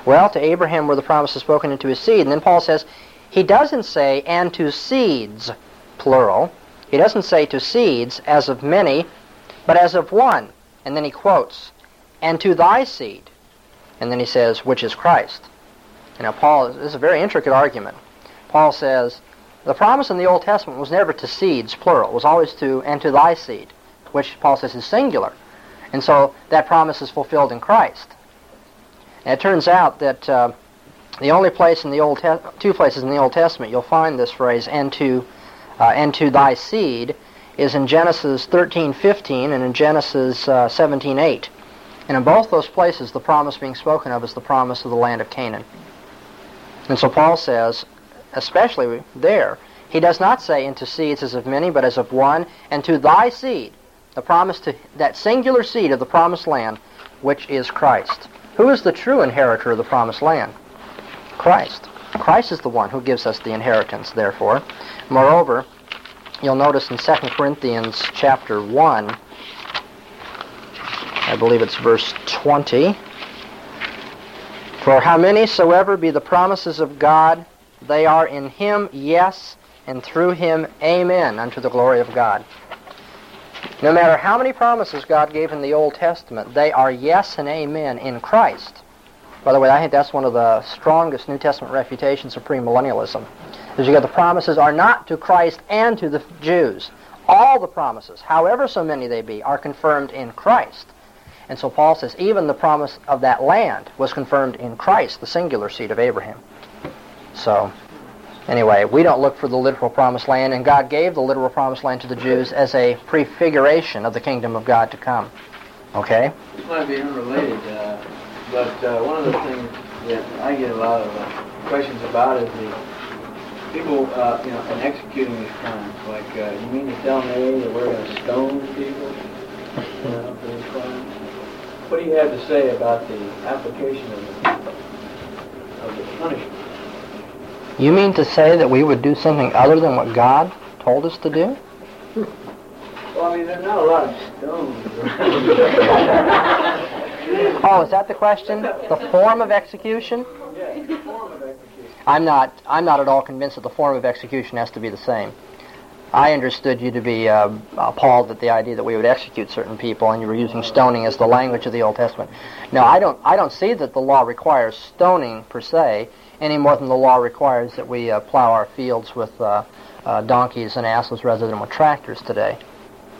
Well, to Abraham were the promises spoken into his seed. And then Paul says, he doesn't say, and to seeds, plural. He doesn't say to seeds as of many, but as of one. And then he quotes, and to thy seed. And then he says, which is Christ. You know, Paul, this is a very intricate argument. Paul says, the promise in the Old Testament was never to seeds, plural. It was always to, and to thy seed, which Paul says is singular. And so that promise is fulfilled in Christ. And it turns out that uh, the only place in the Old Te- two places in the Old Testament you'll find this phrase, and to, uh, and to thy seed, is in Genesis 13:15 and in Genesis uh, 17:8. And in both those places, the promise being spoken of is the promise of the land of Canaan. And so Paul says, especially there, he does not say into seeds as of many, but as of one, and to thy seed, the promise to that singular seed of the promised land, which is Christ. Who is the true inheritor of the promised land? Christ. Christ is the one who gives us the inheritance, therefore. Moreover, you'll notice in 2 Corinthians chapter 1, I believe it's verse 20. For how many soever be the promises of God, they are in him yes, and through him amen, unto the glory of God. No matter how many promises God gave in the Old Testament, they are yes and amen in Christ. By the way, I think that's one of the strongest New Testament refutations of premillennialism. Is you got the promises are not to Christ and to the Jews. All the promises, however so many they be, are confirmed in Christ. And so Paul says even the promise of that land was confirmed in Christ, the singular seed of Abraham. So, anyway, we don't look for the literal promised land, and God gave the literal promised land to the Jews as a prefiguration of the kingdom of God to come. Okay? This might be unrelated, uh, but uh, one of the things that I get a lot of uh, questions about is the people, uh, you know, in executing these crimes. Like, uh, you mean to tell me that we're going to stone people you know, for these crimes? What do you have to say about the application of the, of the punishment? You mean to say that we would do something other than what God told us to do? Well, I mean, there's not a lot of stones. Oh, is that the question? The form of execution? yeah, the form of execution. I'm not. I'm not at all convinced that the form of execution has to be the same. I understood you to be uh, appalled at the idea that we would execute certain people, and you were using stoning as the language of the Old Testament. No, I don't. I don't see that the law requires stoning per se, any more than the law requires that we uh, plow our fields with uh, uh, donkeys and asses rather than with tractors today.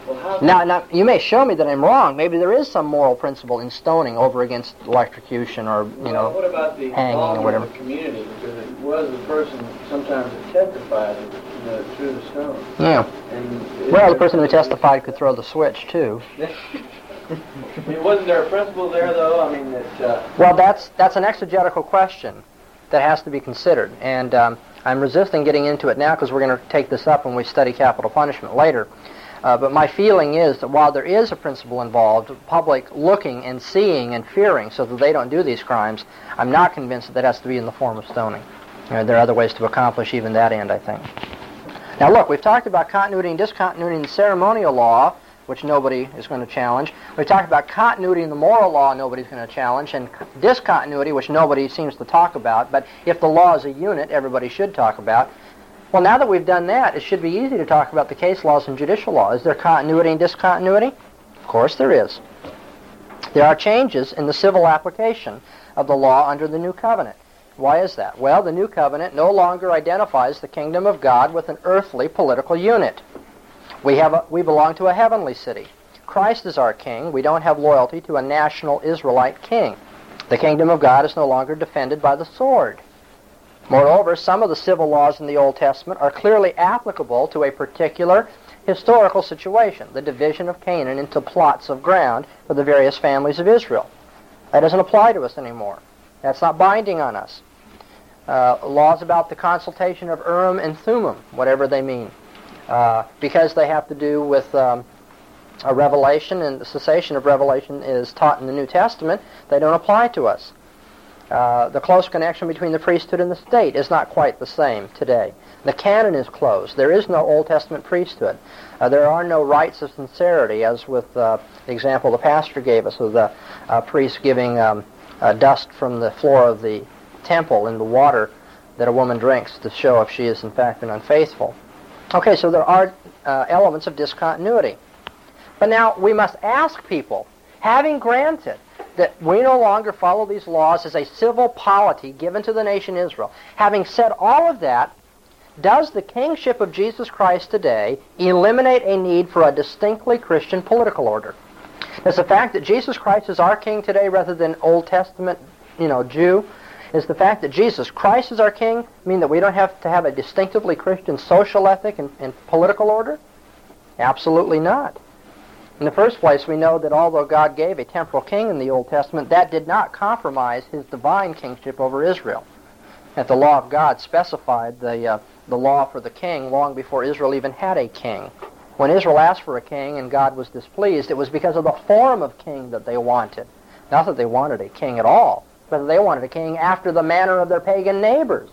Well, Now, now, you may show me that I'm wrong. Maybe there is some moral principle in stoning over against electrocution or, you Well, know, what about the hanging or whatever. the community? Because it was the person sometimes that testified you know, through the stone. yeah. And Well, the person who testified could throw the switch too. *laughs* I mean, wasn't there a principle there, though? I mean, that uh, Well, that's that's an exegetical question that has to be considered, and um, I'm resisting getting into it now because we're going to take this up when we study capital punishment later. Uh, but my feeling is that while there is a principle involved, public looking and seeing and fearing so that they don't do these crimes, I'm not convinced that that has to be in the form of stoning. You know, there are other ways to accomplish even that end, I think. Now, look, we've talked about continuity and discontinuity in ceremonial law, which nobody is going to challenge. We talk about continuity in the moral law, nobody's going to challenge, and discontinuity, which nobody seems to talk about. But if the law is a unit, everybody should talk about. Well, now that we've done that, it should be easy to talk about the case laws and judicial law. Is there continuity and discontinuity? Of course there is. There are changes in the civil application of the law under the new covenant. Why is that? Well, the new covenant no longer identifies the kingdom of God with an earthly political unit. We, have a, we belong to a heavenly city. Christ is our king. We don't have loyalty to a national Israelite king. The kingdom of God is no longer defended by the sword. Moreover, some of the civil laws in the Old Testament are clearly applicable to a particular historical situation, the division of Canaan into plots of ground for the various families of Israel. That doesn't apply to us anymore. That's not binding on us. Uh, laws about the consultation of Urim and Thummim, whatever they mean, uh, because they have to do with um, a revelation and the cessation of revelation is taught in the New Testament, they don't apply to us. Uh, the close connection between the priesthood and the state is not quite the same today. The canon is closed. There is no Old Testament priesthood. Uh, there are no rites of sincerity, as with uh, the example the pastor gave us of the uh, priest giving um, dust from the floor of the temple in the water that a woman drinks to show if she is in fact been unfaithful. Okay, so there are uh, elements of discontinuity. But now we must ask people, having granted that we no longer follow these laws as a civil polity given to the nation Israel. Having said all of that, does the kingship of Jesus Christ today eliminate a need for a distinctly Christian political order? Does the fact that Jesus Christ is our king today rather than Old Testament, you know, Jew, is the fact that Jesus Christ is our king mean that we don't have to have a distinctively Christian social ethic and, and political order? Absolutely not. In the first place, we know that although God gave a temporal king in the Old Testament, that did not compromise his divine kingship over Israel. That the law of God specified the, uh, the law for the king long before Israel even had a king. When Israel asked for a king and God was displeased, it was because of the form of king that they wanted. Not that they wanted a king at all, that they wanted a king after the manner of their pagan neighbors.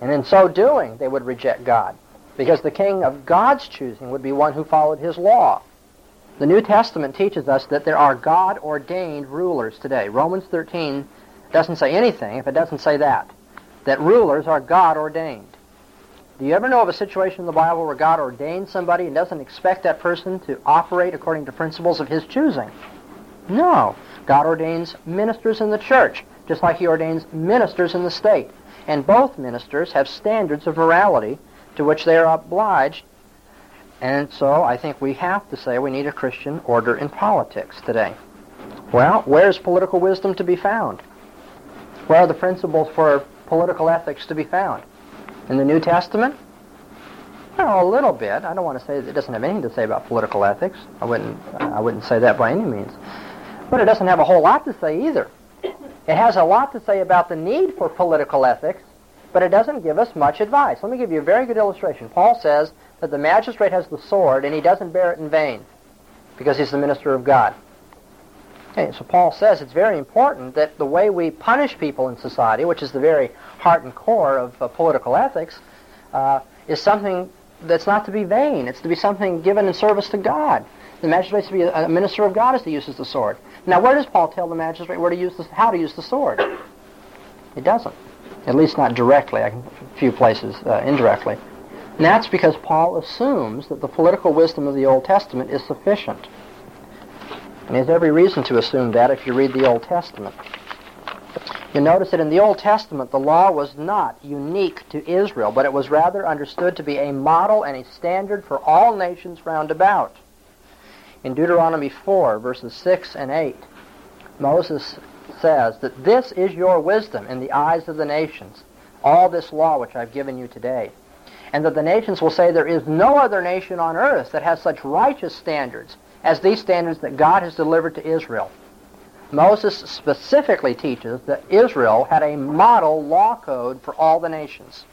And in so doing, they would reject God, because the king of God's choosing would be one who followed his law. The New Testament teaches us that there are God ordained rulers today. Romans 13 doesn't say anything if it doesn't say that. That rulers are God ordained. Do you ever know of a situation in the Bible where God ordains somebody and doesn't expect that person to operate according to principles of his choosing? No. God ordains ministers in the church, just like he ordains ministers in the state. And both ministers have standards of morality to which they are obliged and so I think we have to say we need a Christian order in politics today. Well, where's political wisdom to be found? Where are the principles for political ethics to be found? In the New Testament? Well, a little bit. I don't want to say that it doesn't have anything to say about political ethics. I wouldn't, I wouldn't say that by any means. But it doesn't have a whole lot to say either. It has a lot to say about the need for political ethics, but it doesn't give us much advice. Let me give you a very good illustration. Paul says that the magistrate has the sword and he doesn't bear it in vain because he's the minister of God. Okay, so Paul says it's very important that the way we punish people in society, which is the very heart and core of uh, political ethics, uh, is something that's not to be vain. It's to be something given in service to God. The magistrate is to be a, a minister of God as he uses the sword. Now, where does Paul tell the magistrate where to use the, how to use the sword? He doesn't. At least not directly. A few places uh, indirectly. And that's because Paul assumes that the political wisdom of the Old Testament is sufficient. And he has every reason to assume that if you read the Old Testament. You notice that in the Old Testament, the law was not unique to Israel, but it was rather understood to be a model and a standard for all nations round about. In Deuteronomy 4, verses 6 and 8, Moses says that this is your wisdom in the eyes of the nations, all this law which I've given you today and that the nations will say there is no other nation on earth that has such righteous standards as these standards that God has delivered to Israel. Moses specifically teaches that Israel had a model law code for all the nations.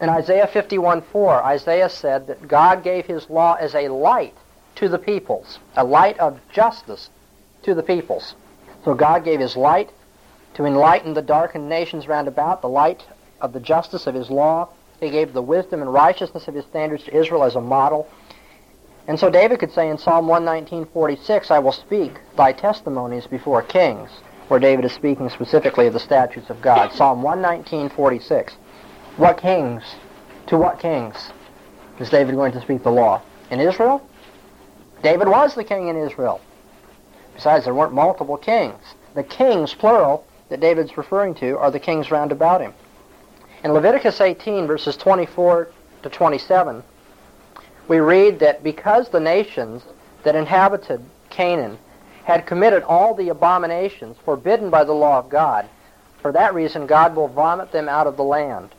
In Isaiah 51:4, Isaiah said that God gave his law as a light to the peoples, a light of justice to the peoples. So God gave his light to enlighten the darkened nations round about, the light of the justice of his law he gave the wisdom and righteousness of his standards to Israel as a model. And so David could say in Psalm 119:46, I will speak thy testimonies before kings, where David is speaking specifically of the statutes of God. Psalm 119:46. What kings? To what kings is David going to speak the law? In Israel? David was the king in Israel. Besides, there weren't multiple kings. The kings, plural, that David's referring to are the kings round about him. In Leviticus 18, verses 24 to 27, we read that because the nations that inhabited Canaan had committed all the abominations forbidden by the law of God, for that reason God will vomit them out of the land.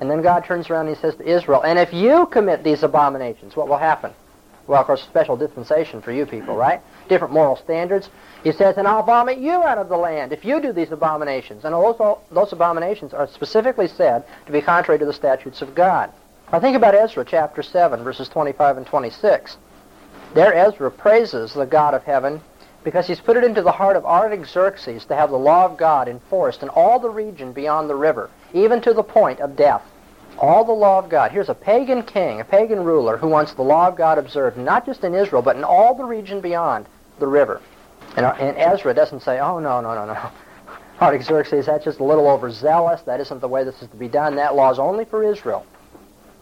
And then God turns around and he says to Israel, And if you commit these abominations, what will happen? Well, of course, special dispensation for you people, right? Different moral standards. He says, and I'll vomit you out of the land if you do these abominations. And those, those abominations are specifically said to be contrary to the statutes of God. Now think about Ezra chapter 7, verses 25 and 26. There Ezra praises the God of heaven because he's put it into the heart of Artaxerxes to have the law of God enforced in all the region beyond the river, even to the point of death. All the law of God. Here's a pagan king, a pagan ruler who wants the law of God observed not just in Israel, but in all the region beyond the river. And, and Ezra doesn't say, oh, no, no, no, no. *laughs* Artaxerxes, that's just a little overzealous. That isn't the way this is to be done. That law is only for Israel.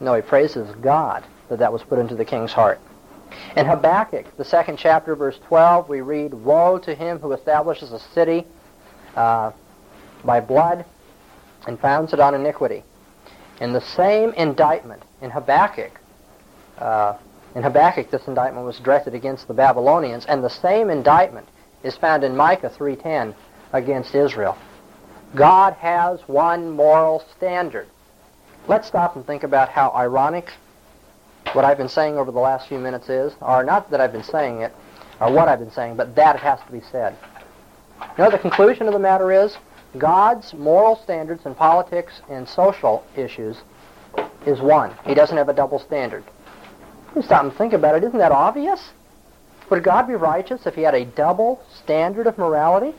No, he praises God that that was put into the king's heart. In Habakkuk, the second chapter, verse 12, we read, Woe to him who establishes a city uh, by blood and founds it on iniquity. In the same indictment in Habakkuk, uh, in Habakkuk, this indictment was directed against the Babylonians, and the same indictment is found in Micah 3.10 against Israel. God has one moral standard. Let's stop and think about how ironic what I've been saying over the last few minutes is, or not that I've been saying it, or what I've been saying, but that has to be said. You know, the conclusion of the matter is God's moral standards in politics and social issues is one. He doesn't have a double standard. You stop and think about it. Isn't that obvious? Would God be righteous if he had a double standard of morality?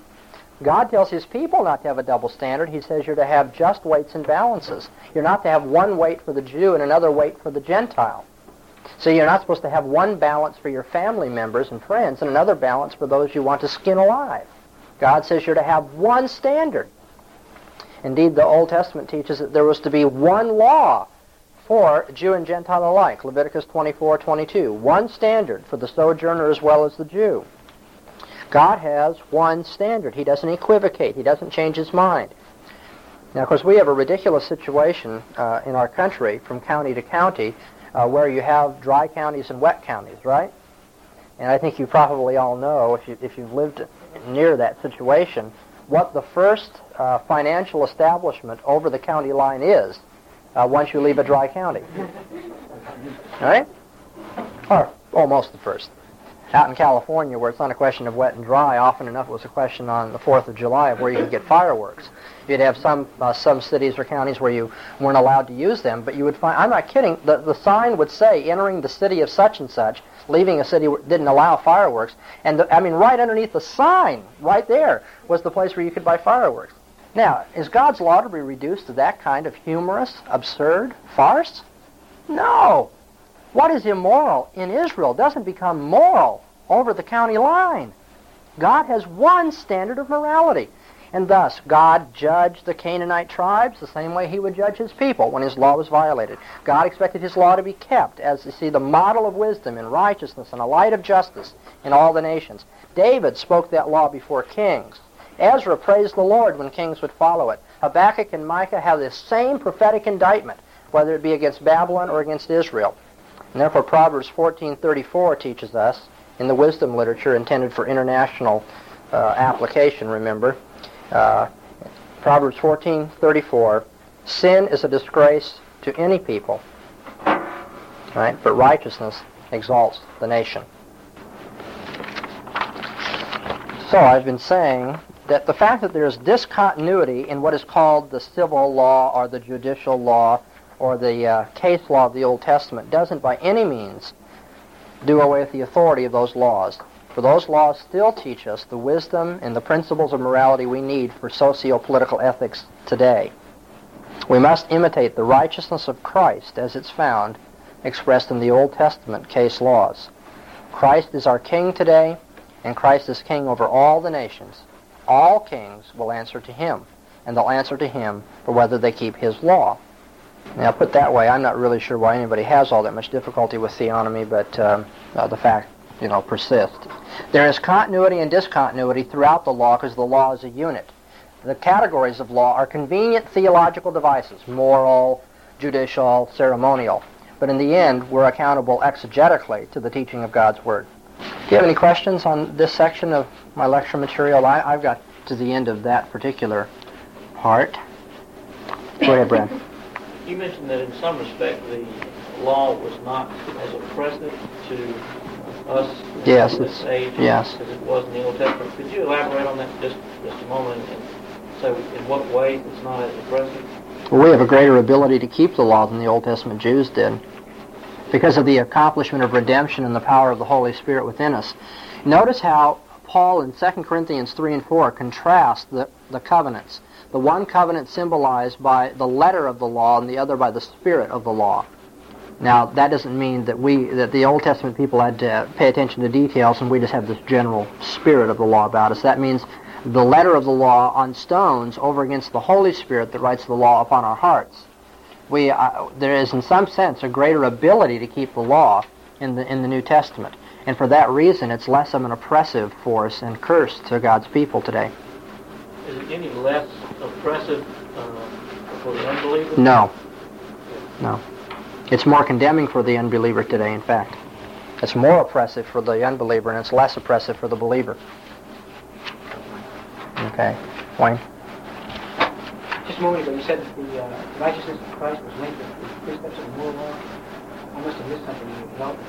God tells his people not to have a double standard. He says you're to have just weights and balances. You're not to have one weight for the Jew and another weight for the Gentile. So you're not supposed to have one balance for your family members and friends and another balance for those you want to skin alive. God says you're to have one standard. Indeed, the Old Testament teaches that there was to be one law for Jew and Gentile alike. Leviticus 24:22. One standard for the sojourner as well as the Jew. God has one standard. He doesn't equivocate. He doesn't change his mind. Now, of course, we have a ridiculous situation uh, in our country from county to county uh, where you have dry counties and wet counties, right? And I think you probably all know, if, you, if you've lived near that situation, what the first uh, financial establishment over the county line is uh, once you leave a dry county. Right? Or almost the first. Out in California, where it's not a question of wet and dry, often enough it was a question on the 4th of July of where you could get fireworks. You'd have some uh, some cities or counties where you weren't allowed to use them, but you would find, I'm not kidding, the, the sign would say, entering the city of such and such, leaving a city didn't allow fireworks. And the, I mean, right underneath the sign, right there, was the place where you could buy fireworks. Now, is God's law to be reduced to that kind of humorous, absurd farce? No. What is immoral in Israel doesn't become moral over the county line. God has one standard of morality. And thus, God judged the Canaanite tribes the same way he would judge his people when his law was violated. God expected his law to be kept as, you see, the model of wisdom and righteousness and a light of justice in all the nations. David spoke that law before kings. Ezra praised the Lord when kings would follow it. Habakkuk and Micah have the same prophetic indictment, whether it be against Babylon or against Israel. And therefore, Proverbs 14:34 teaches us, in the wisdom literature intended for international uh, application, remember, uh, Proverbs 14:34, sin is a disgrace to any people, right? But righteousness exalts the nation. So I've been saying that the fact that there's discontinuity in what is called the civil law or the judicial law or the uh, case law of the Old Testament doesn't by any means do away with the authority of those laws. For those laws still teach us the wisdom and the principles of morality we need for socio-political ethics today. We must imitate the righteousness of Christ as it's found expressed in the Old Testament case laws. Christ is our king today, and Christ is king over all the nations. All kings will answer to him, and they'll answer to him for whether they keep his law. Now, put that way, I'm not really sure why anybody has all that much difficulty with theonomy, but um, uh, the fact, you know, persist. There is continuity and discontinuity throughout the law because the law is a unit. The categories of law are convenient theological devices, moral, judicial, ceremonial. But in the end, we're accountable exegetically to the teaching of God's Word. Do you have any questions on this section of my lecture material? I, I've got to the end of that particular part. Go ahead, Brad. *laughs* You mentioned that in some respect the law was not as oppressive to us Yes, in this age yes. as it was in the Old Testament. Could you elaborate on that just just a moment and say in what way it's not as oppressive? Well, we have a greater ability to keep the law than the Old Testament Jews did because of the accomplishment of redemption and the power of the Holy Spirit within us. Notice how Paul in 2 Corinthians 3 and 4 contrast the, the covenants. The one covenant symbolized by the letter of the law and the other by the spirit of the law. Now, that doesn't mean that we, that the Old Testament people had to pay attention to details and we just have this general spirit of the law about us. That means the letter of the law on stones over against the Holy Spirit that writes the law upon our hearts. We, uh, there is, in some sense, a greater ability to keep the law in the in the New Testament, and for that reason, it's less of an oppressive force and curse to God's people today. Is it any less oppressive uh, for the unbeliever? No, no, it's more condemning for the unbeliever today. In fact, it's more oppressive for the unbeliever, and it's less oppressive for the believer. Okay, Wayne. Just a moment ago, you said that the uh, righteousness of Christ was linked with the precepts of the moral law. I must have missed something in your development.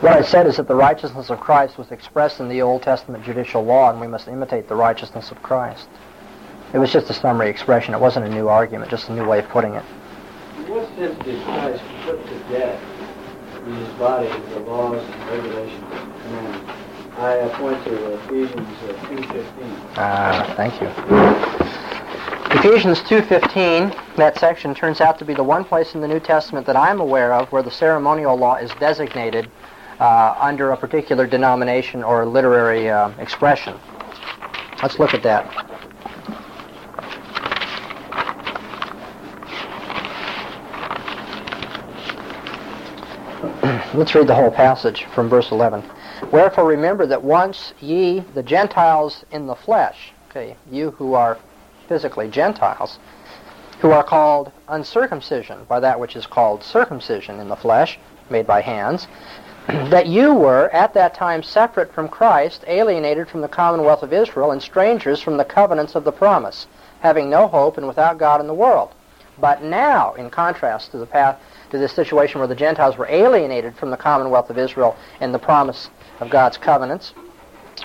What I said is that the righteousness of Christ was expressed in the Old Testament judicial law, and we must imitate the righteousness of Christ. It was just a summary expression. It wasn't a new argument, just a new way of putting it. Sense Christ put to death in his body the laws and regulations and commandments? I point to Ephesians uh, 2.15. Ah, thank you. Ephesians 2.15, that section turns out to be the one place in the New Testament that I'm aware of where the ceremonial law is designated uh, under a particular denomination or literary uh, expression. Let's look at that. *clears throat* Let's read the whole passage from verse 11. Wherefore remember that once ye, the Gentiles in the flesh, okay, you who are physically Gentiles, who are called uncircumcision by that which is called circumcision in the flesh, made by hands, *clears throat* that you were at that time separate from Christ, alienated from the commonwealth of Israel, and strangers from the covenants of the promise, having no hope and without God in the world. But now, in contrast to the path to this situation where the Gentiles were alienated from the commonwealth of Israel and the promise of God's covenants,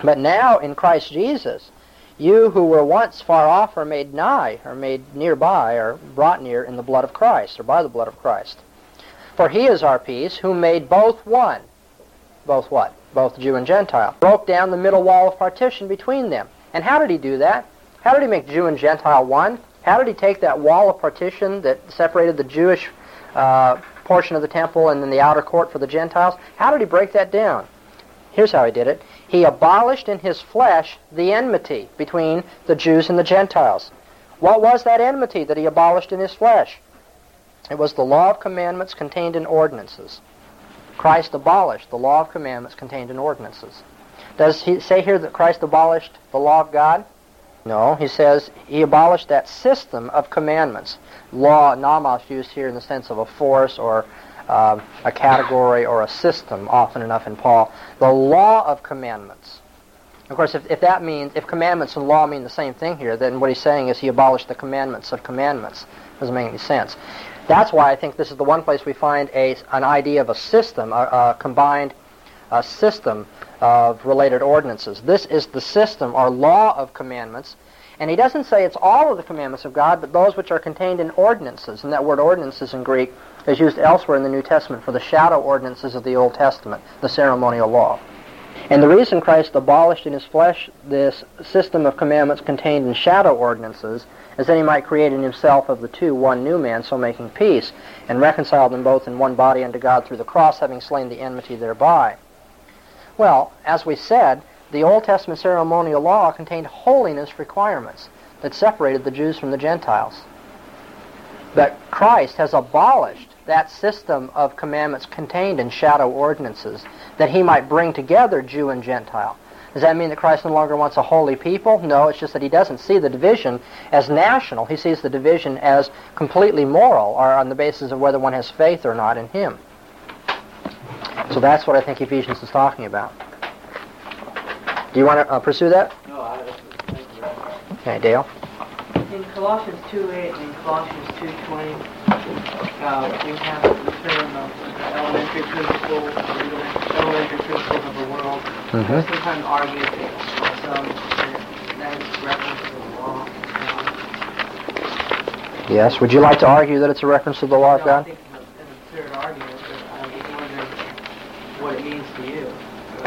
but now in Christ Jesus, you who were once far off are made nigh, or made nearby, or brought near in the blood of Christ, or by the blood of Christ. For he is our peace, who made both one. Both what? Both Jew and Gentile. Broke down the middle wall of partition between them. And how did he do that? How did he make Jew and Gentile one? How did he take that wall of partition that separated the Jewish uh, portion of the temple and then the outer court for the Gentiles? How did he break that down? Here's how he did it. He abolished in his flesh the enmity between the Jews and the Gentiles. What was that enmity that he abolished in his flesh? It was the law of commandments contained in ordinances. Christ abolished the law of commandments contained in ordinances. Does he say here that Christ abolished the law of God? No, he says he abolished that system of commandments. Law, nomos, used here in the sense of a force or uh, a category or a system, often enough in Paul. The law of commandments. Of course, if, if that means, if commandments and law mean the same thing here, then what he's saying is he abolished the commandments of commandments. Doesn't make any sense. That's why I think this is the one place we find a, an idea of a system, a, a combined a system of related ordinances. This is the system or law of commandments. And he doesn't say it's all of the commandments of God, but those which are contained in ordinances. And that word ordinances in Greek is used elsewhere in the New Testament for the shadow ordinances of the Old Testament, the ceremonial law. And the reason Christ abolished in his flesh this system of commandments contained in shadow ordinances is that he might create in himself of the two one new man, so making peace, and reconcile them both in one body unto God through the cross, having slain the enmity thereby. Well, as we said, the Old Testament ceremonial law contained holiness requirements that separated the Jews from the Gentiles. But Christ has abolished that system of commandments contained in shadow ordinances that he might bring together Jew and Gentile. Does that mean that Christ no longer wants a holy people? No, it's just that he doesn't see the division as national. He sees the division as completely moral or on the basis of whether one has faith or not in him. So that's what I think Ephesians is talking about. Do you want to uh, pursue that? No, I, thank you. Okay, Dale. In Colossians 2.8 and Colossians 2.20, uh, we have the term of the elementary principles, the elementary principles of the world. Mhm. I sometimes argue that some that, is reference to the law. Yes. Would you like to argue that it's a reference to the law of No, I God? think it's an absurd argument, but I'm just wondering what it means to you.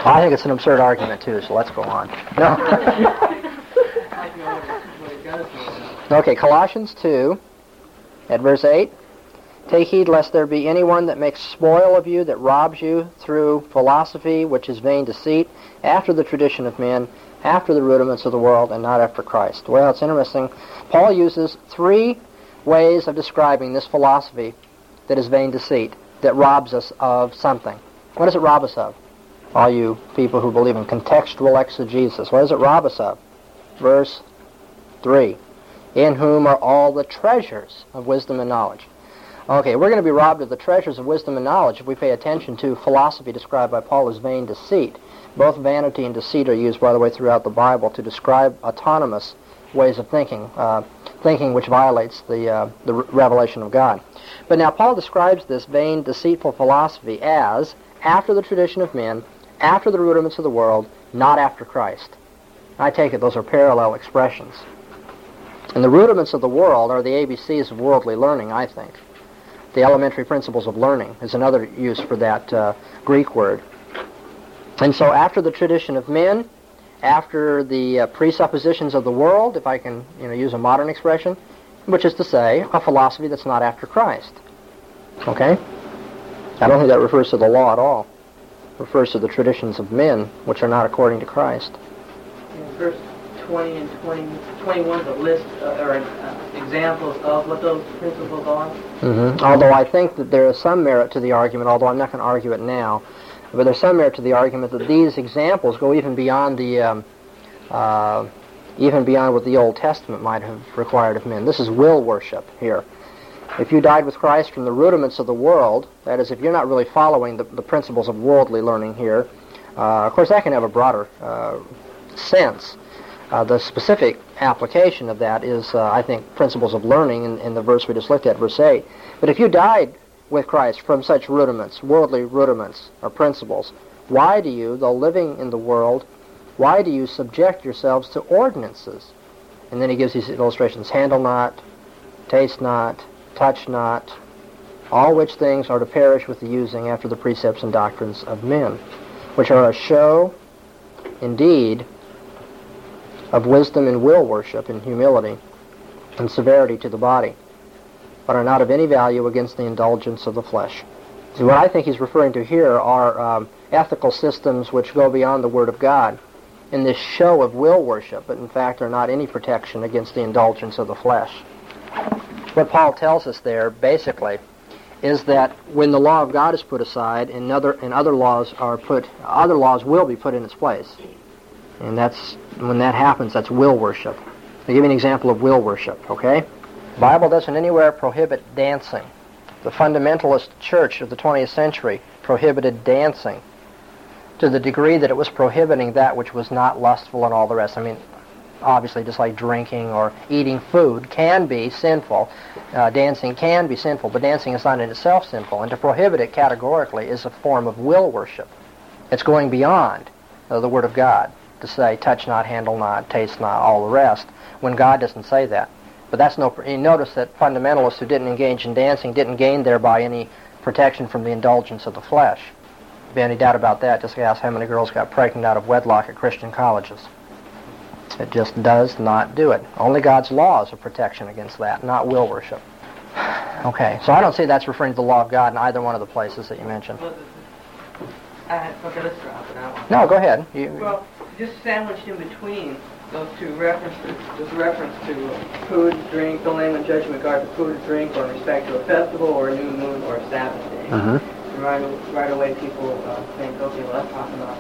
I think it's an absurd argument too. So let's go on. No. I'd like to know what it, what it does *laughs* mean. Okay, Colossians 2, at verse 8. Take heed lest there be anyone that makes spoil of you, that robs you through philosophy, which is vain deceit, after the tradition of men, after the rudiments of the world, and not after Christ. Well, it's interesting. Paul uses three ways of describing this philosophy that is vain deceit, that robs us of something. What does it rob us of? All you people who believe in contextual exegesis, what does it rob us of? Verse 3 in whom are all the treasures of wisdom and knowledge. Okay, we're going to be robbed of the treasures of wisdom and knowledge if we pay attention to philosophy described by Paul as vain deceit. Both vanity and deceit are used, by the way, throughout the Bible to describe autonomous ways of thinking, uh, thinking which violates the, uh, the revelation of God. But now Paul describes this vain, deceitful philosophy as after the tradition of men, after the rudiments of the world, not after Christ. I take it those are parallel expressions. And the rudiments of the world are the ABCs of worldly learning, I think. The elementary principles of learning is another use for that uh, Greek word. And so after the tradition of men, after the uh, presuppositions of the world, if I can you know, use a modern expression, which is to say, a philosophy that's not after Christ. Okay? I don't think that refers to the law at all. Refers to the traditions of men, which are not according to Christ. In verse 20 and 20, 21 the list uh, or uh, examples of what those principles are. hmm Although I think that there is some merit to the argument, although I'm not going to argue it now, but there's some merit to the argument that these examples go even beyond the, um, uh, even beyond what the Old Testament might have required of men. This is will worship here. If you died with Christ from the rudiments of the world, that is, if you're not really following the, the principles of worldly learning here, uh, of course that can have a broader uh, sense. Uh, the specific application of that is, uh, I think, principles of learning in, in the verse we just looked at, verse 8. But if you died with Christ from such rudiments, worldly rudiments or principles, why do you, though living in the world, why do you subject yourselves to ordinances? And then he gives these illustrations handle not, taste not, touch not, all which things are to perish with the using after the precepts and doctrines of men, which are a show, indeed, of wisdom and will worship and humility and severity to the body, but are not of any value against the indulgence of the flesh. So what I think he's referring to here are um, ethical systems which go beyond the Word of God in this show of will worship, but in fact are not any protection against the indulgence of the flesh. What Paul tells us there, basically, is that when the law of God is put aside and other and other laws are put, other laws will be put in its place, and that's when that happens. That's will worship. I'll give you an example of will worship. Okay, the Bible doesn't anywhere prohibit dancing. The fundamentalist church of the 20th century prohibited dancing to the degree that it was prohibiting that which was not lustful and all the rest. I mean, obviously, just like drinking or eating food can be sinful, uh, dancing can be sinful, but dancing is not in itself sinful. And to prohibit it categorically is a form of will worship. It's going beyond uh, the Word of God to say, touch not, handle not, taste not, all the rest, when God doesn't say that. But that's no. You notice that fundamentalists who didn't engage in dancing didn't gain thereby any protection from the indulgence of the flesh. be any doubt about that, just ask how many girls got pregnant out of wedlock at Christian colleges. It just does not do it. Only God's law is a protection against that, not will worship. Okay, so I don't see that's referring to the law of God in either one of the places that you mentioned. Uh, okay, let's drop it. No, go ahead. You, Well, just sandwiched in between those two references, a reference to food, drink, don't judge in regard to food, drink, or in respect to a festival, or a new moon, or a Sabbath day. Mhm. And right, right away, people uh, think, okay, well, that's talking about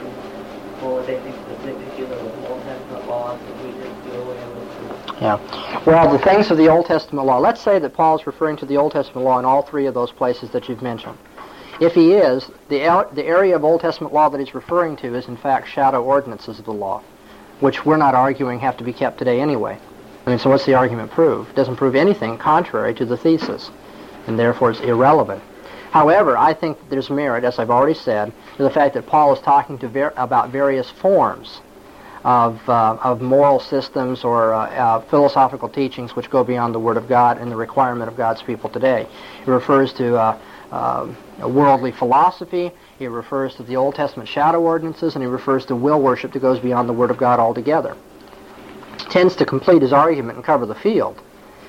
Yeah. Well, the things of the Old Testament law. Let's say that Paul is referring to the Old Testament law in all three of those places that you've mentioned. If he is, the, the area of Old Testament law that he's referring to is, in fact, shadow ordinances of the law, which we're not arguing have to be kept today anyway. I mean, so what's the argument prove? It doesn't prove anything contrary to the thesis, and therefore it's irrelevant. However, I think there's merit, as I've already said, to the fact that Paul is talking to ver- about various forms of, uh, of moral systems or uh, uh, philosophical teachings which go beyond the Word of God and the requirement of God's people today. He refers to uh, um, worldly philosophy, he refers to the Old Testament shadow ordinances, and he refers to will worship that goes beyond the Word of God altogether. Tends to complete his argument and cover the field,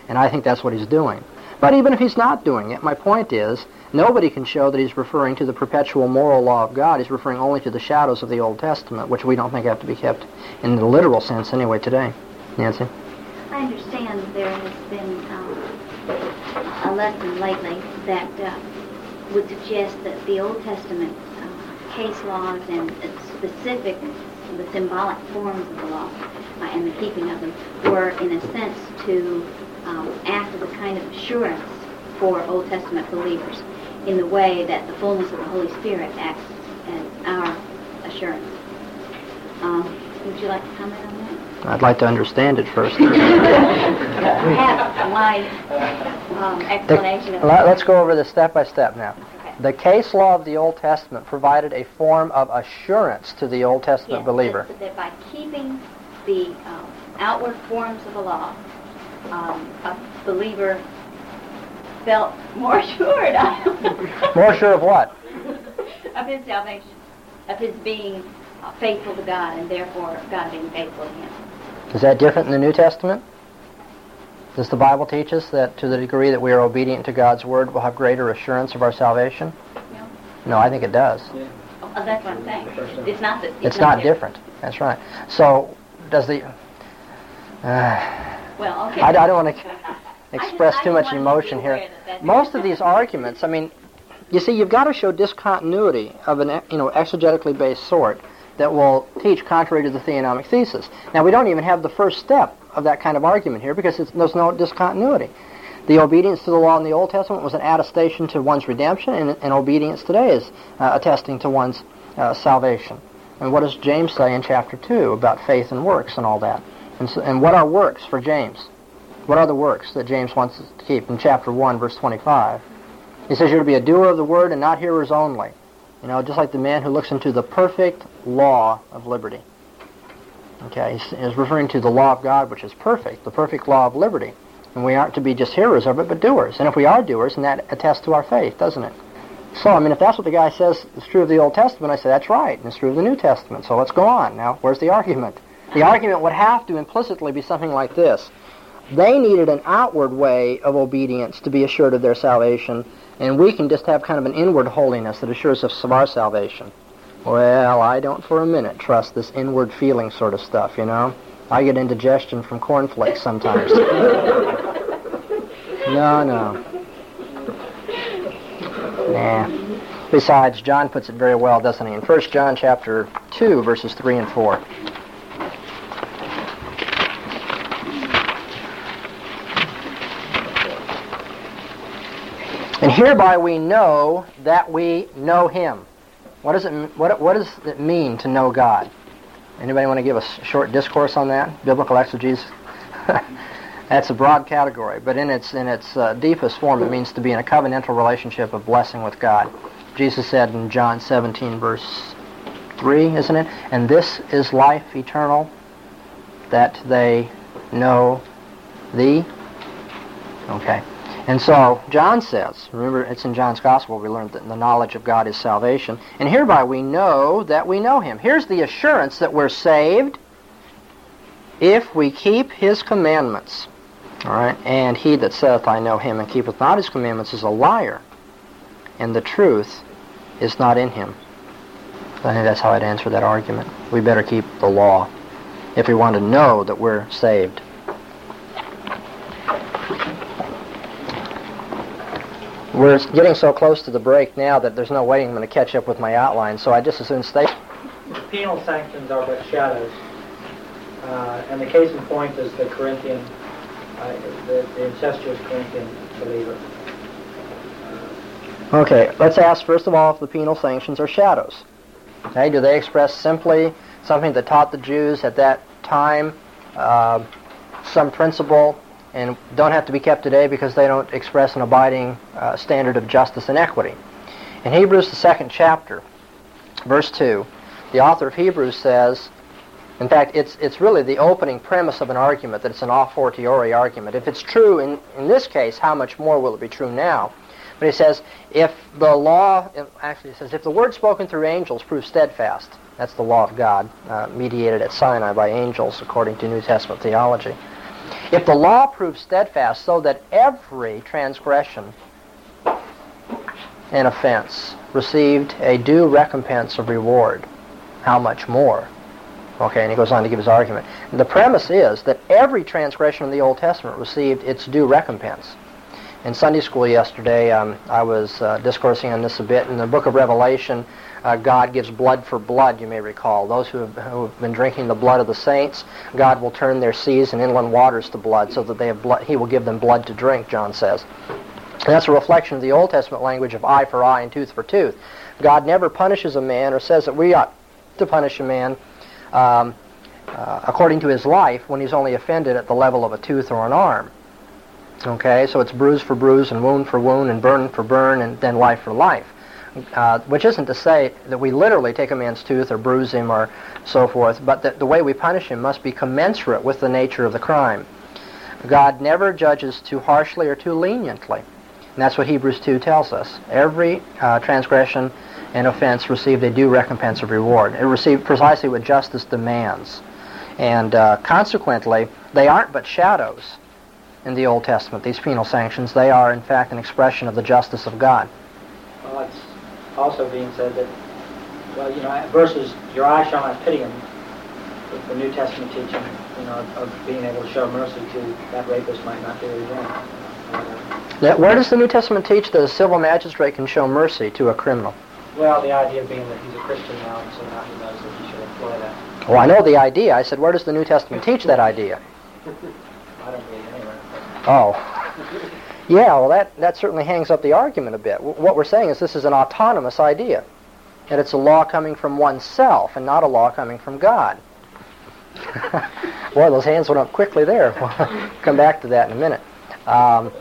and I think that's what he's doing. But even if he's not doing it, my point is, nobody can show that he's referring to the perpetual moral law of God. He's referring only to the shadows of the Old Testament, which we don't think have to be kept in the literal sense anyway today. Nancy? I understand there has been um, a lesson lately that uh, would suggest that the Old Testament uh, case laws and specific, the symbolic forms of the law uh, and the keeping of them were, in a sense, to um, act as a kind of assurance for Old Testament believers in the way that the fullness of the Holy Spirit acts as our assurance. Um, would you like to comment on that? I'd like to understand it first. *laughs* Have my um, explanation of Let- Let's go over this step by step now. Okay. The case law of the Old Testament provided a form of assurance to the Old Testament Yes, believer. That, that by keeping the um, outward forms of the law, um, a believer felt more *laughs* assured More sure of what? *laughs* of his salvation, of his being faithful to God, and therefore God being faithful to him. Is that different in the New Testament? Does the Bible teach us that to the degree that we are obedient to God's Word, we'll have greater assurance of our salvation? No? No, I think it does. Oh, that's what I'm saying. It's not that. It's not different. That's right. So, does the... Uh, Well, okay. I, I don't want to I express too much just wanted to be emotion here. Most of these arguments, I mean, you see, you've got to show discontinuity of an you know exegetically based sort that will teach contrary to the theonomic thesis. Now, we don't even have the first step of that kind of argument here because it's, there's no discontinuity. The obedience to the law in the Old Testament was an attestation to one's redemption, and, and obedience today is uh, attesting to one's uh, salvation. And what does James say in chapter 2 about faith and works and all that? And, so, and what are works for James? What are the works that James wants us to keep in chapter 1, verse 25? He says you're to be a doer of the word and not hearers only. You know, just like the man who looks into the perfect law of liberty. Okay, he's, referring to the law of God, which is perfect, the perfect law of liberty. And we aren't to be just hearers of it, but doers. And if we are doers, then that attests to our faith, doesn't it? So, I mean, if that's what the guy says is true of the Old Testament, I say that's right, and it's true of the New Testament. So let's go on. Now, where's the argument? The argument would have to implicitly be something like this. They needed an outward way of obedience to be assured of their salvation, and we can just have kind of an inward holiness that assures us of our salvation. Well, I don't for a minute trust this inward feeling sort of stuff, you know? I get indigestion from cornflakes sometimes. *laughs* no, no. Nah. Besides, John puts it very well, doesn't he? In 1 John chapter 2, verses 3 and 4. And hereby we know that we know him. What does it what what does it mean to know God? Anybody want to give a short discourse on that? Biblical exegesis. *laughs* That's a broad category, but in its in its uh, deepest form, it means to be in a covenantal relationship of blessing with God. Jesus said in John 17, verse 3, isn't it? And this is life eternal, that they know thee. Okay. And so John says, remember it's in John's Gospel we learned that the knowledge of God is salvation, and hereby we know that we know him. Here's the assurance that we're saved if we keep his commandments. All right, and he that saith, I know him, and keepeth not his commandments is a liar, and the truth is not in him. I think that's how I'd answer that argument. We better keep the law if we want to know that we're saved. We're getting so close to the break now that there's no way I'm going to catch up with my outline, so I just as soon stay. The penal sanctions are but shadows. Uh, and the case in point is the Corinthian, uh, the, the incestuous Corinthian believer. Okay, let's ask first of all if the penal sanctions are shadows. Okay, do they express simply something that taught the Jews at that time uh, some principle and don't have to be kept today because they don't express an abiding uh, standard of justice and equity. In Hebrews, the second chapter, verse 2, the author of Hebrews says, in fact, it's, it's really the opening premise of an argument that it's an a fortiori argument. If it's true in, in this case, how much more will it be true now? But he says, if the law, actually he says, if the word spoken through angels proves steadfast, that's the law of God, uh, mediated at Sinai by angels according to New Testament theology. If the law proves steadfast so that every transgression and offense received a due recompense of reward, how much more? Okay, and he goes on to give his argument. And the premise is that every transgression in the Old Testament received its due recompense. In Sunday school yesterday, um, I was uh, discoursing on this a bit. In the book of Revelation, uh, God gives blood for blood, you may recall. Those who have, who have, been drinking the blood of the saints, God will turn their seas and inland waters to blood so that they have blood, he will give them blood to drink, John says. And that's a reflection of the Old Testament language of eye for eye and tooth for tooth. God never punishes a man or says that we ought to punish a man um, uh, according to his life when he's only offended at the level of a tooth or an arm. Okay, so it's bruise for bruise and wound for wound and burn for burn and then life for life uh, which isn't to say that we literally take a man's tooth or bruise him or so forth, but that the way we punish him must be commensurate with the nature of the crime. God never judges too harshly or too leniently. And that's what Hebrews 2 tells us. Every uh, transgression and offense received a due recompense of reward. It received precisely what justice demands. And uh, consequently, they aren't but shadows in the Old Testament, these penal sanctions. They are, in fact, an expression of the justice of God. Well, also being said that, well, you know, versus your eye shall not pity him, the New Testament teaching, you know, of being able to show mercy to that rapist might not do it again. Uh, now, where does the New Testament teach that a civil magistrate can show mercy to a criminal? Well, the idea being that he's a Christian now, and so now he knows that he should employ that. Well, I know the idea. I said, where does the New Testament teach that idea? *laughs* I don't believe anywhere. Oh. Yeah, well, that, that certainly hangs up the argument a bit. W- what we're saying is this is an autonomous idea, that it's a law coming from oneself and not a law coming from God. *laughs* Boy, those hands went up quickly there. We'll *laughs* come back to that in a minute. Um,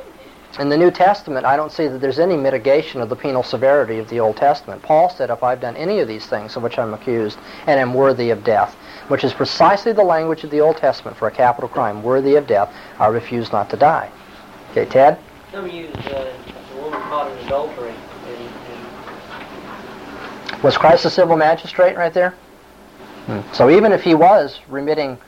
in the New Testament, I don't see that there's any mitigation of the penal severity of the Old Testament. Paul said, if I've done any of these things of which I'm accused and am worthy of death, which is precisely the language of the Old Testament for a capital crime, worthy of death, I refuse not to die. Okay, Ted? Some use uh, a woman caught in adultery. Was Christ a civil magistrate right there? Hmm. So even if he was remitting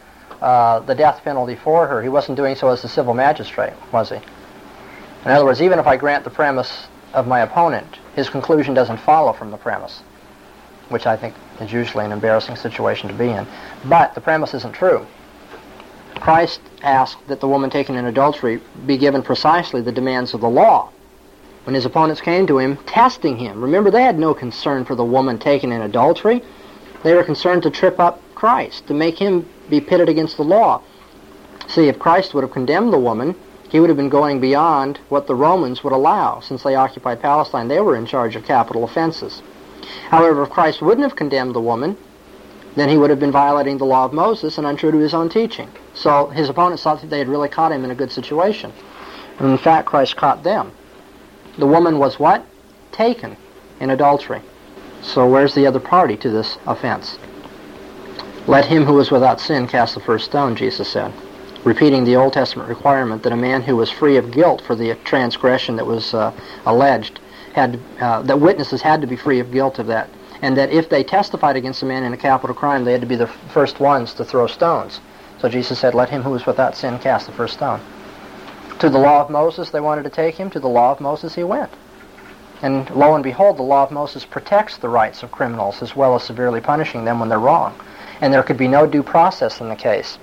uh, the death penalty for her, he wasn't doing so as a civil magistrate, was he? In other words, even if I grant the premise of my opponent, his conclusion doesn't follow from the premise, which I think is usually an embarrassing situation to be in. But the premise isn't true. Christ asked that the woman taken in adultery be given precisely the demands of the law. When his opponents came to him, testing him, remember they had no concern for the woman taken in adultery. They were concerned to trip up Christ, to make him be pitted against the law. See, if Christ would have condemned the woman, he would have been going beyond what the Romans would allow. Since they occupied Palestine, they were in charge of capital offenses. However, if Christ wouldn't have condemned the woman, then he would have been violating the law of Moses and untrue to his own teaching. So his opponents thought that they had really caught him in a good situation. And in fact, Christ caught them. The woman was what? Taken in adultery. So where's the other party to this offense? Let him who is without sin cast the first stone, Jesus said. repeating the Old Testament requirement that a man who was free of guilt for the transgression that was uh, alleged had uh, that witnesses had to be free of guilt of that, and that if they testified against a man in a capital crime, they had to be the first ones to throw stones. So Jesus said, "Let him who is without sin cast the first stone." To the law of Moses, they wanted to take him. To the law of Moses, he went. And lo and behold, the law of Moses protects the rights of criminals as well as severely punishing them when they're wrong. And there could be no due process in the case.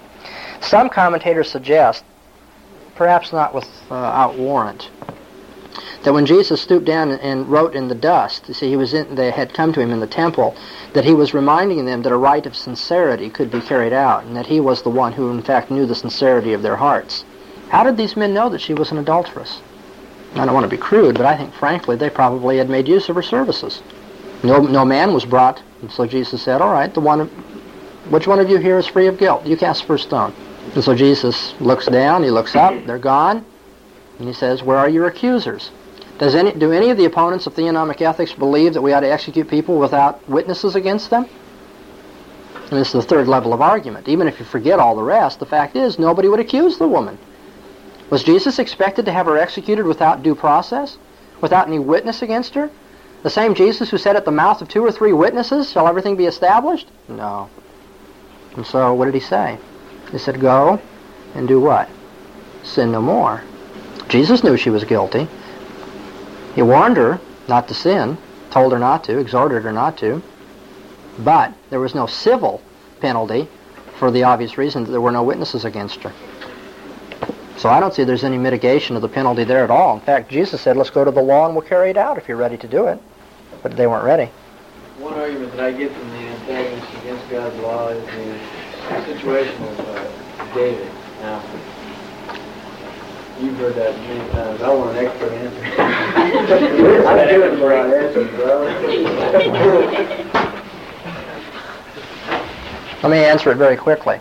Some commentators suggest, perhaps not without uh, warrant, that when Jesus stooped down and wrote in the dust, you see, he was in, they had come to him in the temple, that he was reminding them that a rite of sincerity could be carried out, and that he was the one who, in fact, knew the sincerity of their hearts. How did these men know that she was an adulteress? I don't want to be crude, but I think, frankly, they probably had made use of her services. No, no man was brought, and so Jesus said, "All right, the one, which one of you here is free of guilt? You cast the first stone." And so Jesus looks down, he looks up, they're gone, and he says, "Where are your accusers?" Does any, do any of the opponents of theonomic ethics believe that we ought to execute people without witnesses against them? And this is the third level of argument. Even if you forget all the rest, the fact is nobody would accuse the woman. Was Jesus expected to have her executed without due process? Without any witness against her? The same Jesus who said at the mouth of two or three witnesses shall everything be established? No. And so what did he say? He said, Go and do what? Sin no more. Jesus knew she was guilty. He warned her not to sin, told her not to, exhorted her not to. But there was no civil penalty for the obvious reason that there were no witnesses against her. So I don't see there's any mitigation of the penalty there at all. In fact, Jesus said, let's go to the law and we'll carry it out if you're ready to do it. But they weren't ready. One argument that I get from the antagonists against God's law is the situation of uh, David. Now, you've heard that many times. I want an expert answer. *laughs* I'm doing for our answers, bro. Let me answer it very quickly.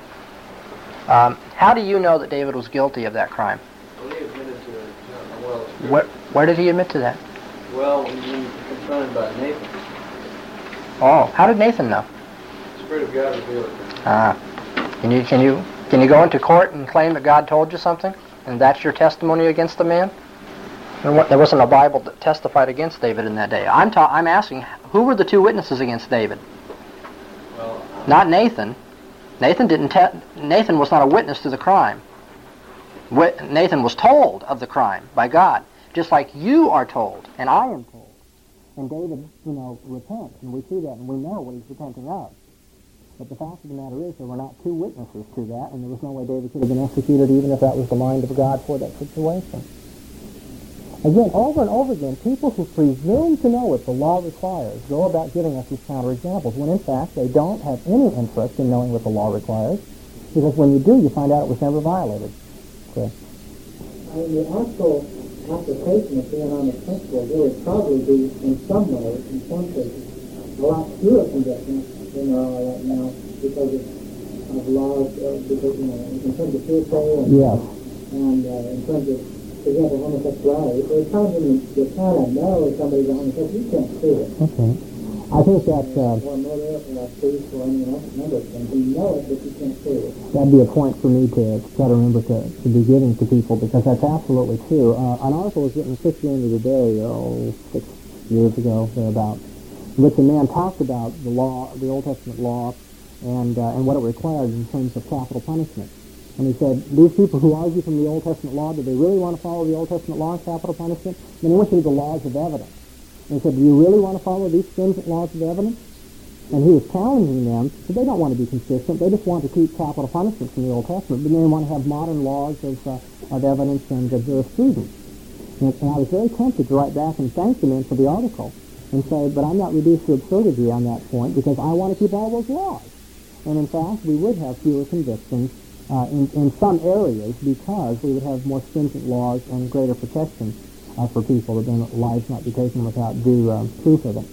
Um, how do you know that David was guilty of that crime? Well, he admitted to it. Well, Where, where did he admit to that? well, when he was confronted by Nathan, Oh, how did Nathan know? the Spirit of God revealed it. Ah, can you can you can you go into court and claim that God told you something, and that's your testimony against the man? There wasn't a Bible that testified against David in that day. I'm ta- I'm asking, who were the two witnesses against David? Well, Not Nathan. Nathan didn't. Te- Nathan was not a witness to the crime. Wit- Nathan was told of the crime by God, just like you are told, and I am told. And David, you know, repents, and we see that, and we know what he's repenting of. But the fact of the matter is, there were not two witnesses to that, and there was no way David could have been executed, even if that was the mind of God for that situation. Again, over and over again, people who presume to know what the law requires go about giving us these counterexamples, when in fact they don't have any interest in knowing what the law requires, because when you do, you find out it was never violated. Okay. I mean, the actual application of theonomic principles there would probably be, in some ways, in some cases, a lot fewer convictions than right now because of, of laws, uh, because, you know, in terms of hearsay and, Yes. and uh, in terms of, for example, homosexuality. There's times when you, you kind of know if somebody's a homosexual, you can't prove it. Okay. I think that uh, Or murder, or thief, or any you know, number of things. You know it, but you can't prove it. that'd be a point for me to try to remember to, to be giving to people because that's absolutely true. Uh, an article was written in Christianity Today, oh, six years ago, thereabout, in which a man talked about the law, the Old Testament law, and uh, and what it required in terms of capital punishment. And he said, these people who argue from the Old Testament law, do they really want to follow the Old Testament law on capital punishment? Then he went to the laws of evidence. And he said, do you really want to follow these stringent laws of evidence? And he was challenging them, so they don't want to be consistent. They just want to keep capital punishment from the Old Testament, but they want to have modern laws of, uh, of evidence and of jurisprudence. And, and I was very tempted to write back and thank the men for the article and say, but I'm not reduced to absurdity on that point because I want to keep all those laws. And in fact, we would have fewer convictions uh, in, in some areas because we would have more stringent laws and greater protection uh, for people that their lives not be taken without due uh, proof of it.